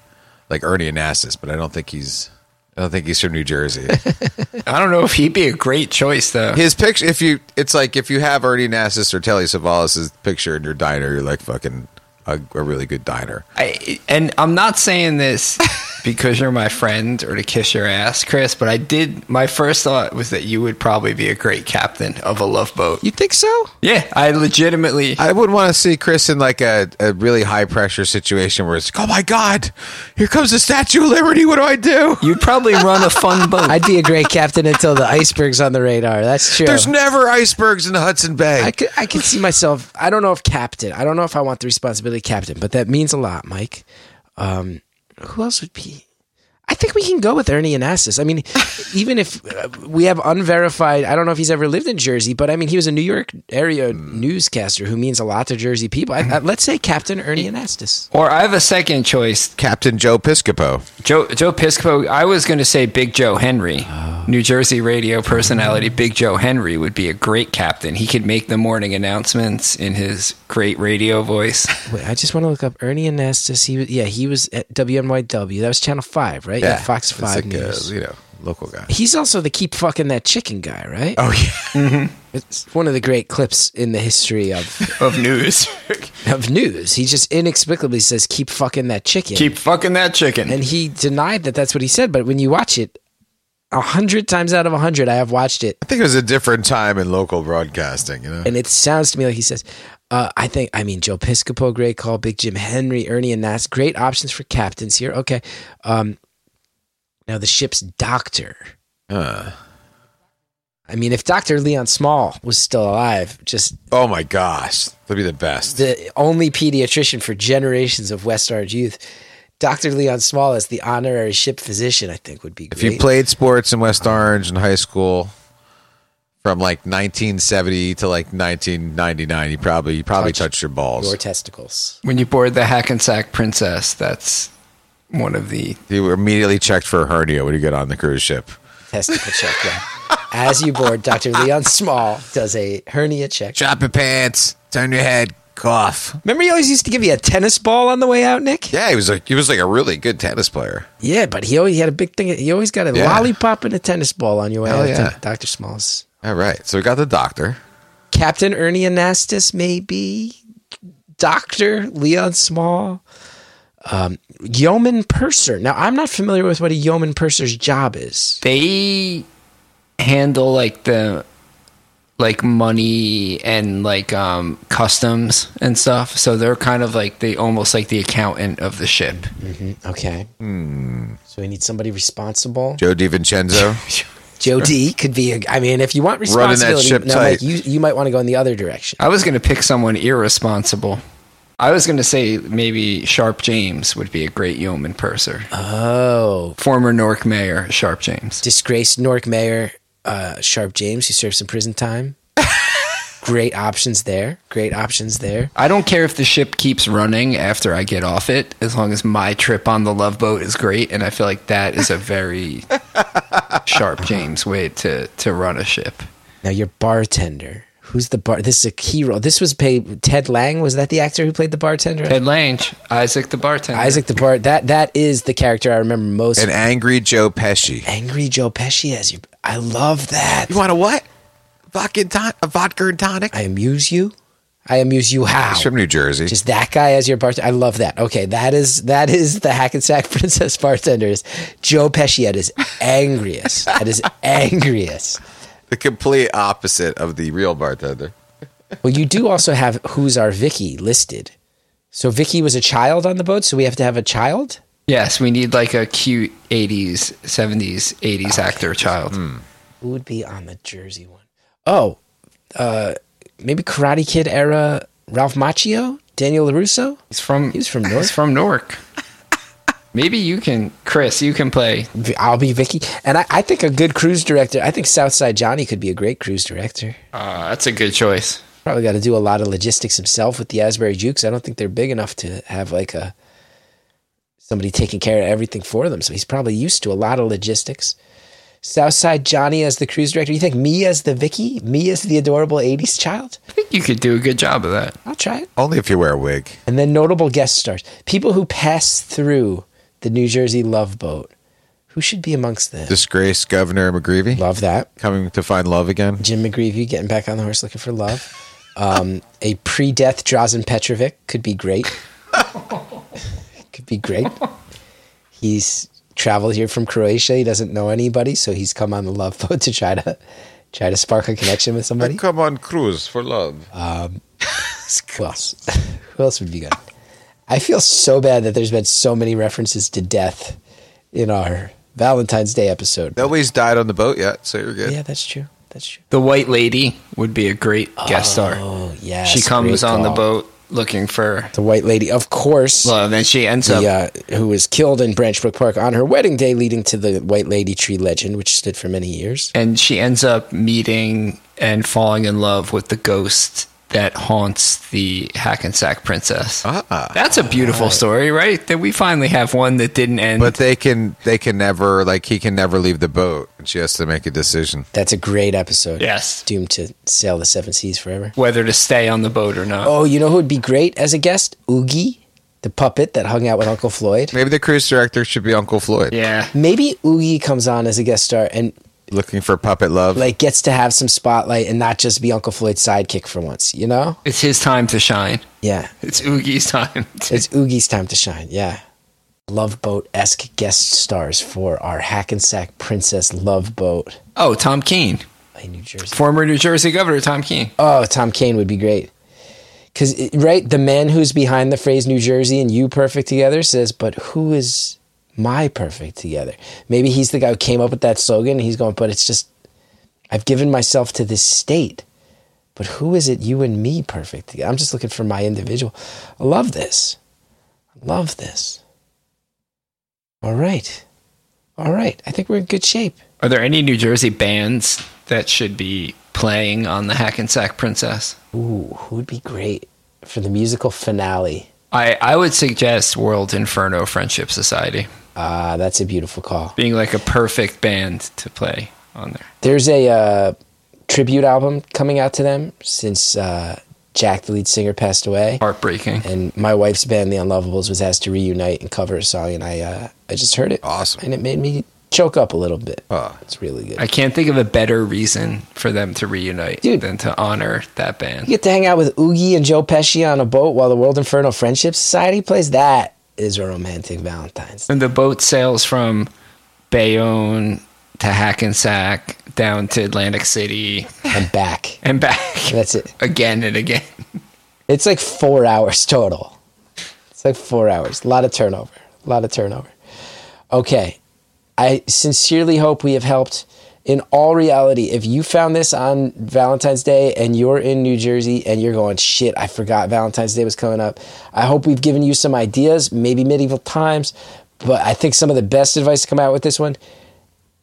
E: like Ernie Anastas. But I don't think he's. I don't think he's from New Jersey. [LAUGHS]
D: I don't know if he'd be a great choice though.
E: His picture. If you, it's like if you have Ernie Anastas or Telly Savalas' picture in your diner, you're like fucking a, a really good diner.
D: I, and I'm not saying this [LAUGHS] because you're my friend or to kiss your ass, Chris, but I did. My first thought was that you would probably be a great captain of a love boat.
B: You think so?
D: Yeah, I legitimately.
E: I would want to see Chris in like a, a really high pressure situation where it's like, oh my god, here comes the Statue of Liberty. What do I do?
D: You'd probably run a fun [LAUGHS] boat.
B: I'd be a great captain until the iceberg's on the radar. That's true.
E: There's never icebergs in the Hudson Bay.
B: I could I could see myself. I don't know if captain. I don't know if I want the responsibility of captain, but that means a lot, Mike. Um, who else would be? I think we can go with Ernie Anastas. I mean, [LAUGHS] even if uh, we have unverified, I don't know if he's ever lived in Jersey, but I mean, he was a New York area newscaster who means a lot to Jersey people. I, I, let's say Captain Ernie Anastas.
D: or I have a second choice.
E: Captain Joe Piscopo.
D: Joe Joe Piscopo. I was going to say Big Joe Henry, New Jersey radio personality. Big Joe Henry would be a great captain. He could make the morning announcements in his great radio voice.
B: Wait, I just want to look up Ernie Anastas. He was, yeah, he was at WNYW. That was Channel Five, right? Yeah, Fox Five
E: like a,
B: News.
E: you know, local guy.
B: He's also the keep fucking that chicken guy, right?
E: Oh yeah.
B: It's one of the great clips in the history of [LAUGHS]
D: of news. [LAUGHS]
B: of news. He just inexplicably says, "Keep fucking that chicken,"
D: Keep fucking that chicken.
B: and he denied that that's what he said. But when you watch it, a hundred times out of a hundred, I have watched it,
E: I think it was a different time in local broadcasting. You know.
B: and it sounds to me like he says, uh, "I think, I mean, Joe Piscopo, great call, Big Jim Henry, Ernie Anastas, great options for captains here." Okay, um, now the ship's doctor.
E: Uh,
B: I mean, if Doctor Leon Small was still alive, just
E: oh my gosh, that'd be the best.
B: the only pediatrician for generations of West Orange youth. Dr. Leon Small as the honorary ship physician, I think would be great.
E: if you played sports in West Orange in high school from like 1970 to like 1999, you probably you probably
B: Touch
E: touched your balls.
B: your testicles.
D: when you board the Hackensack Princess, that's one of the.
E: you were immediately checked for a hernia when you get on the cruise ship.
B: Testicle check, yeah. As you board, Dr. Leon Small does a hernia check.
E: Drop your pants, turn your head, cough.
B: Remember, he always used to give you a tennis ball on the way out, Nick?
E: Yeah, he was like he was like a really good tennis player.
B: Yeah, but he always he had a big thing. He always got a
E: Yeah.
B: lollipop and a tennis ball on your way
E: Hell
B: out.
E: yeah.
B: to Dr. Small's.
E: All right, so we got the doctor.
B: Captain Ernie Anastas, maybe. Dr. Leon Small. Um, yeoman purser. Now, I'm not familiar with what a yeoman purser's job is.
D: They handle like the like money and like um customs and stuff. So they're kind of like they almost like the accountant of the ship.
B: Okay. So we need somebody responsible.
E: Joe DiVincenzo. [LAUGHS]
B: Joe D could be. A, I mean, if you want
E: Running that
B: responsibility,
E: ship
B: now. Mike, you you might want to go in the other direction.
D: I was gonna pick someone irresponsible. I was gonna say maybe Sharp James would be a great yeoman purser.
B: Oh,
D: Former Newark mayor Sharp James.
B: disgraced Newark mayor uh, Sharp James, who served some prison time. [LAUGHS] Great options there. Great options there.
D: I don't care if the ship keeps running after I get off it, as long as my trip on the Love Boat is great, and I feel like that is a very [LAUGHS] Sharp James way to to run a ship.
B: Now your bartender. Who's the bar? This is a key role. This was paid. Ted Lang was that the actor who played the bartender?
D: Ted Lange, Isaac the bartender.
B: Isaac the bar. That that is the character I remember most.
E: An angry Joe Pesci.
B: Angry Joe Pesci as you. I love that.
E: You want a what? Vodka and ton- a vodka and tonic?
B: I amuse you. I amuse you how?
E: He's from New Jersey.
B: Just that guy as your bartender. I love that. Okay, that is that is the Hackensack [LAUGHS] Princess bartenders. Joe Pesci at his [LAUGHS] angriest. at his [LAUGHS] angriest.
E: The complete opposite of the real bartender. [LAUGHS]
B: Well, you do also have who's our Vicky listed. So Vicky was a child on the boat, so we have to have a child.
D: Yes, we need like a cute 80s, 70s, 80s actor child.
B: Who would be on the Jersey one? Oh, uh, maybe Karate Kid era Ralph Macchio, Daniel Larusso.
D: He's from
B: He's from
D: He's from Newark. Maybe you can, Chris. You can play.
B: I'll be Vicky, and I, I think a good cruise director. I think Southside Johnny could be a great cruise director.
D: Uh, that's a good choice.
B: Probably got to do a lot of logistics himself with the Asbury Jukes. I don't think they're big enough to have like a somebody taking care of everything for them. So he's probably used to a lot of logistics. Southside Johnny as the cruise director. You think me as the Vicky? Me as the adorable '80s child?
D: I think you could do a good job of that.
B: I'll try it.
E: Only if you wear a wig.
B: And then notable guest stars, people who pass through the New Jersey Love Boat. Who should be amongst them?
E: Disgraced Governor McGreevey
B: Love that.
E: coming to find love again.
B: Jim McGreevey getting back on the horse looking for love. Um, a pre-death Drazen Petrovic could be great. [LAUGHS] could be great. He's traveled here from Croatia. He doesn't know anybody, so he's come on the love boat to try to try to spark a connection with somebody.
E: Come on cruise for love. [LAUGHS]
B: Who else? [LAUGHS] Who else would be good? I feel so bad that there's been so many references to death in our Valentine's Day episode.
E: Nobody's died on the boat yet, so you're good.
B: Yeah, that's true. That's true.
D: The White Lady would be a great guest star.
B: Oh yeah,
D: she comes on the boat looking for
B: The white lady, of course.
D: Well, and she ends up.
B: the, uh, who was killed in Branch Brook Park on her wedding day, leading to the White Lady Tree legend, which stood for many years.
D: and she ends up meeting and falling in love with the ghost that haunts the Hackensack princess.
E: Ah.
D: That's a beautiful story, right? That we finally have one that didn't end.
E: But they can they can never like he can never leave the boat and she has to make a decision.
B: That's a great episode.
D: yes,
B: Doomed to sail the seven seas forever.
D: whether to stay on the boat or not.
B: Oh, you know who would be great as a guest? Oogie, the puppet that hung out with Uncle Floyd.
E: Maybe the cruise director should be Uncle Floyd.
D: Yeah,
B: Maybe Oogie comes on as a guest star and
E: Looking for puppet love.
B: like gets to have some spotlight and not just be Uncle Floyd's sidekick for once. You know?
D: it's his time to shine.
B: Yeah,
D: It's Oogie's time. to- [LAUGHS]
B: it's Oogie's time to shine. Yeah. Love Boat esque guest stars for our Hackensack Princess Love Boat
D: oh, Tom Kean,
B: in New Jersey.
D: former New Jersey governor Tom Kean.
B: Oh, Tom Kean would be great. Because, right, the man who's behind the phrase New Jersey and you perfect together says, but who is my perfect together? Maybe he's the guy who came up with that slogan. And he's going, but it's just, I've given myself to this state. But who is it, you and me perfect together? I'm just looking for my individual. I love this. I love this. All right. All right. I think we're in good shape.
D: Are there any New Jersey bands that should be playing on the Hackensack Princess?
B: Ooh, who would be great for the musical finale?
D: I, I would suggest World Inferno Friendship Society
B: Ah, that's a beautiful call.
D: being like a perfect band to play on there.
B: There's a uh, tribute album coming out to them since uh, Jack, the lead singer, passed away.
D: Heartbreaking.
B: And my wife's band, The Unlovables, was asked to reunite and cover a song, and I uh, I just heard it.
E: Awesome.
B: And it made me choke up a little bit.
E: Oh.
B: It's really good.
D: I can't think of a better reason for them to reunite
B: Dude.
D: than to honor that band.
B: you get to hang out with Oogie and Joe Pesci on a boat while the World Inferno Friendship Society plays. That is a romantic Valentine's.
D: And the boat sails from Bayonne to Hackensack down to Atlantic City
B: And back. [LAUGHS]
D: and back
B: That's it.
D: again and again.
B: It's like four hours total. It's like four hours. A lot of turnover. A lot of turnover. Okay. I sincerely hope we have helped. In all reality, if you found this on Valentine's Day and you're in New Jersey and you're going, shit, I forgot Valentine's Day was coming up, I hope we've given you some ideas, maybe medieval times. But I think some of the best advice to come out with this one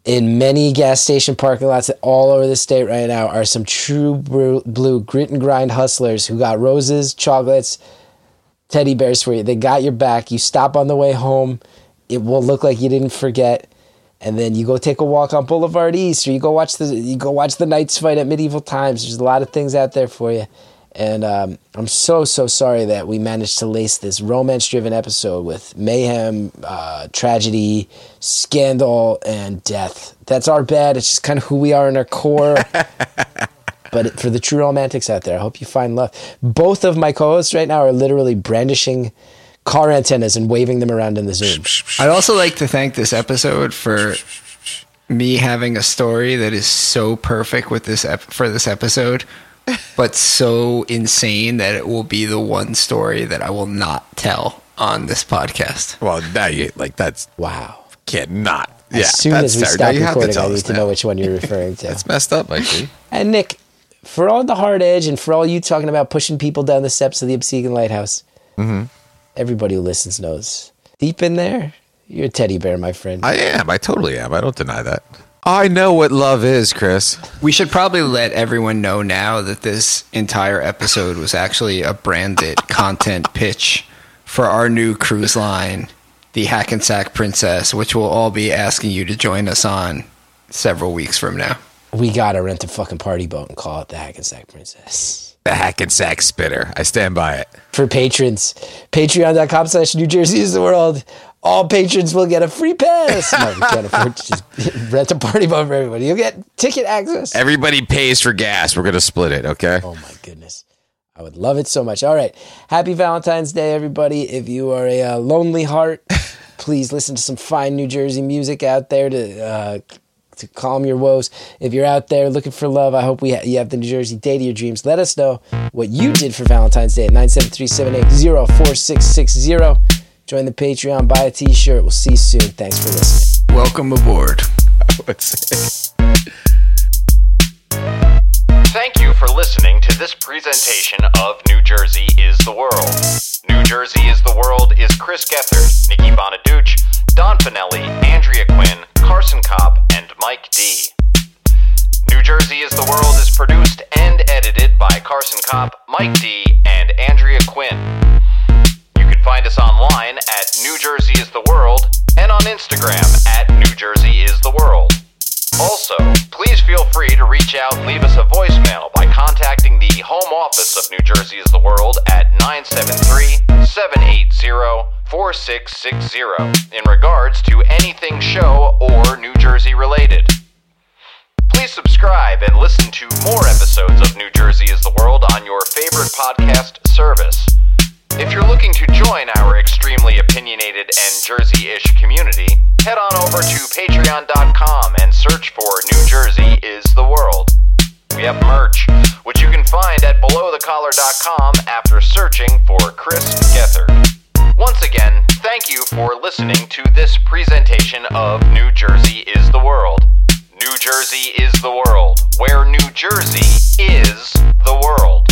B: in many gas station parking lots all over the state right now are some true blue grit and grind hustlers who got roses, chocolates, teddy bears for you. They got your back. You stop on the way home. It will look like you didn't forget. And then you go take a walk on Boulevard East, or you go watch the you go watch the Knights fight at Medieval Times. There's a lot of things out there for you. And um, I'm so so sorry that we managed to lace this romance-driven episode with mayhem, uh, tragedy, scandal, and death. That's our bad. It's just kind of who we are in our core. [LAUGHS] but for the true romantics out there, I hope you find love. Both of my co-hosts right now are literally brandishing car antennas and waving them around in the Zoom.
D: I'd also like to thank this episode for me having a story that is so perfect with this ep- for this episode, but so insane that it will be the one story that I will not tell on this podcast.
E: Well, now you like that's
B: Wow.
E: can't not.
B: As
E: yeah,
B: soon
E: that's
B: as we
E: fair.
B: stop
E: Now you have to
B: recording, I need to
E: now.
B: know which one you're referring to. [LAUGHS]
E: That's messed up, Mike G.
B: And Nick, for all the hard edge and for all you talking about pushing people down the steps of the Obsidian Lighthouse,
E: Mm-hmm.
B: Everybody who listens knows. Deep in there, you're a teddy bear, my friend.
E: I am. I totally am. I don't deny that. I know what love is, Chris.
D: We should probably let everyone know now that this entire episode was actually a branded content pitch for our new cruise line, the Hackensack Princess, which we'll all be asking you to join us on several weeks from now.
B: we gotta rent a fucking party boat and call it the Hackensack Princess.
E: The Hackensack Spitter. I stand by it.
B: For patrons, patreon.com slash New Jersey is the world. All patrons will get a free pass. No, we can't afford to just [LAUGHS] rent a party boat for everybody. You'll get ticket access.
E: Everybody pays for gas. We're gonna split it. Okay.
B: Oh my goodness. I would love it so much. All right. Happy Valentine's Day, everybody. If you are a uh, lonely heart, [LAUGHS] please listen to some fine New Jersey music out there to uh, to calm your woes. If you're out there looking for love, I hope we ha- you have the New Jersey date of your dreams. Let us know what you did for Valentine's Day at 973-780-4660. Join the Patreon, buy a t-shirt. We'll see you soon. Thanks for listening.
D: Welcome aboard. [LAUGHS]
E: What's
F: Thank you for listening to this presentation of New Jersey is the World. New Jersey is the World is Chris Gethard, Nikki Bonaduce, Don Fanelli, Andrea Quinn, Carson Kopp, and Mike D. New Jersey is the World is produced and edited by Carson Kopp, Mike D, and Andrea Quinn. You can find us online at New Jersey is the World and on Instagram at New Jersey is the World. Also, please feel free to reach out and leave us a voicemail by contacting the home office of New Jersey is the World at 973 780 4660 in regards to anything show or New Jersey related. Please subscribe and listen to more episodes of New Jersey is the World on your favorite podcast service. If you're looking to join our extremely opinionated and Jersey-ish community, head on over to patreon.com and search for New Jersey is the World. We have merch, which you can find at belowthecollar.com after searching for Chris Gethard. Once again, thank you for listening to this presentation of New Jersey is the World. New Jersey is the world, where New Jersey is the world.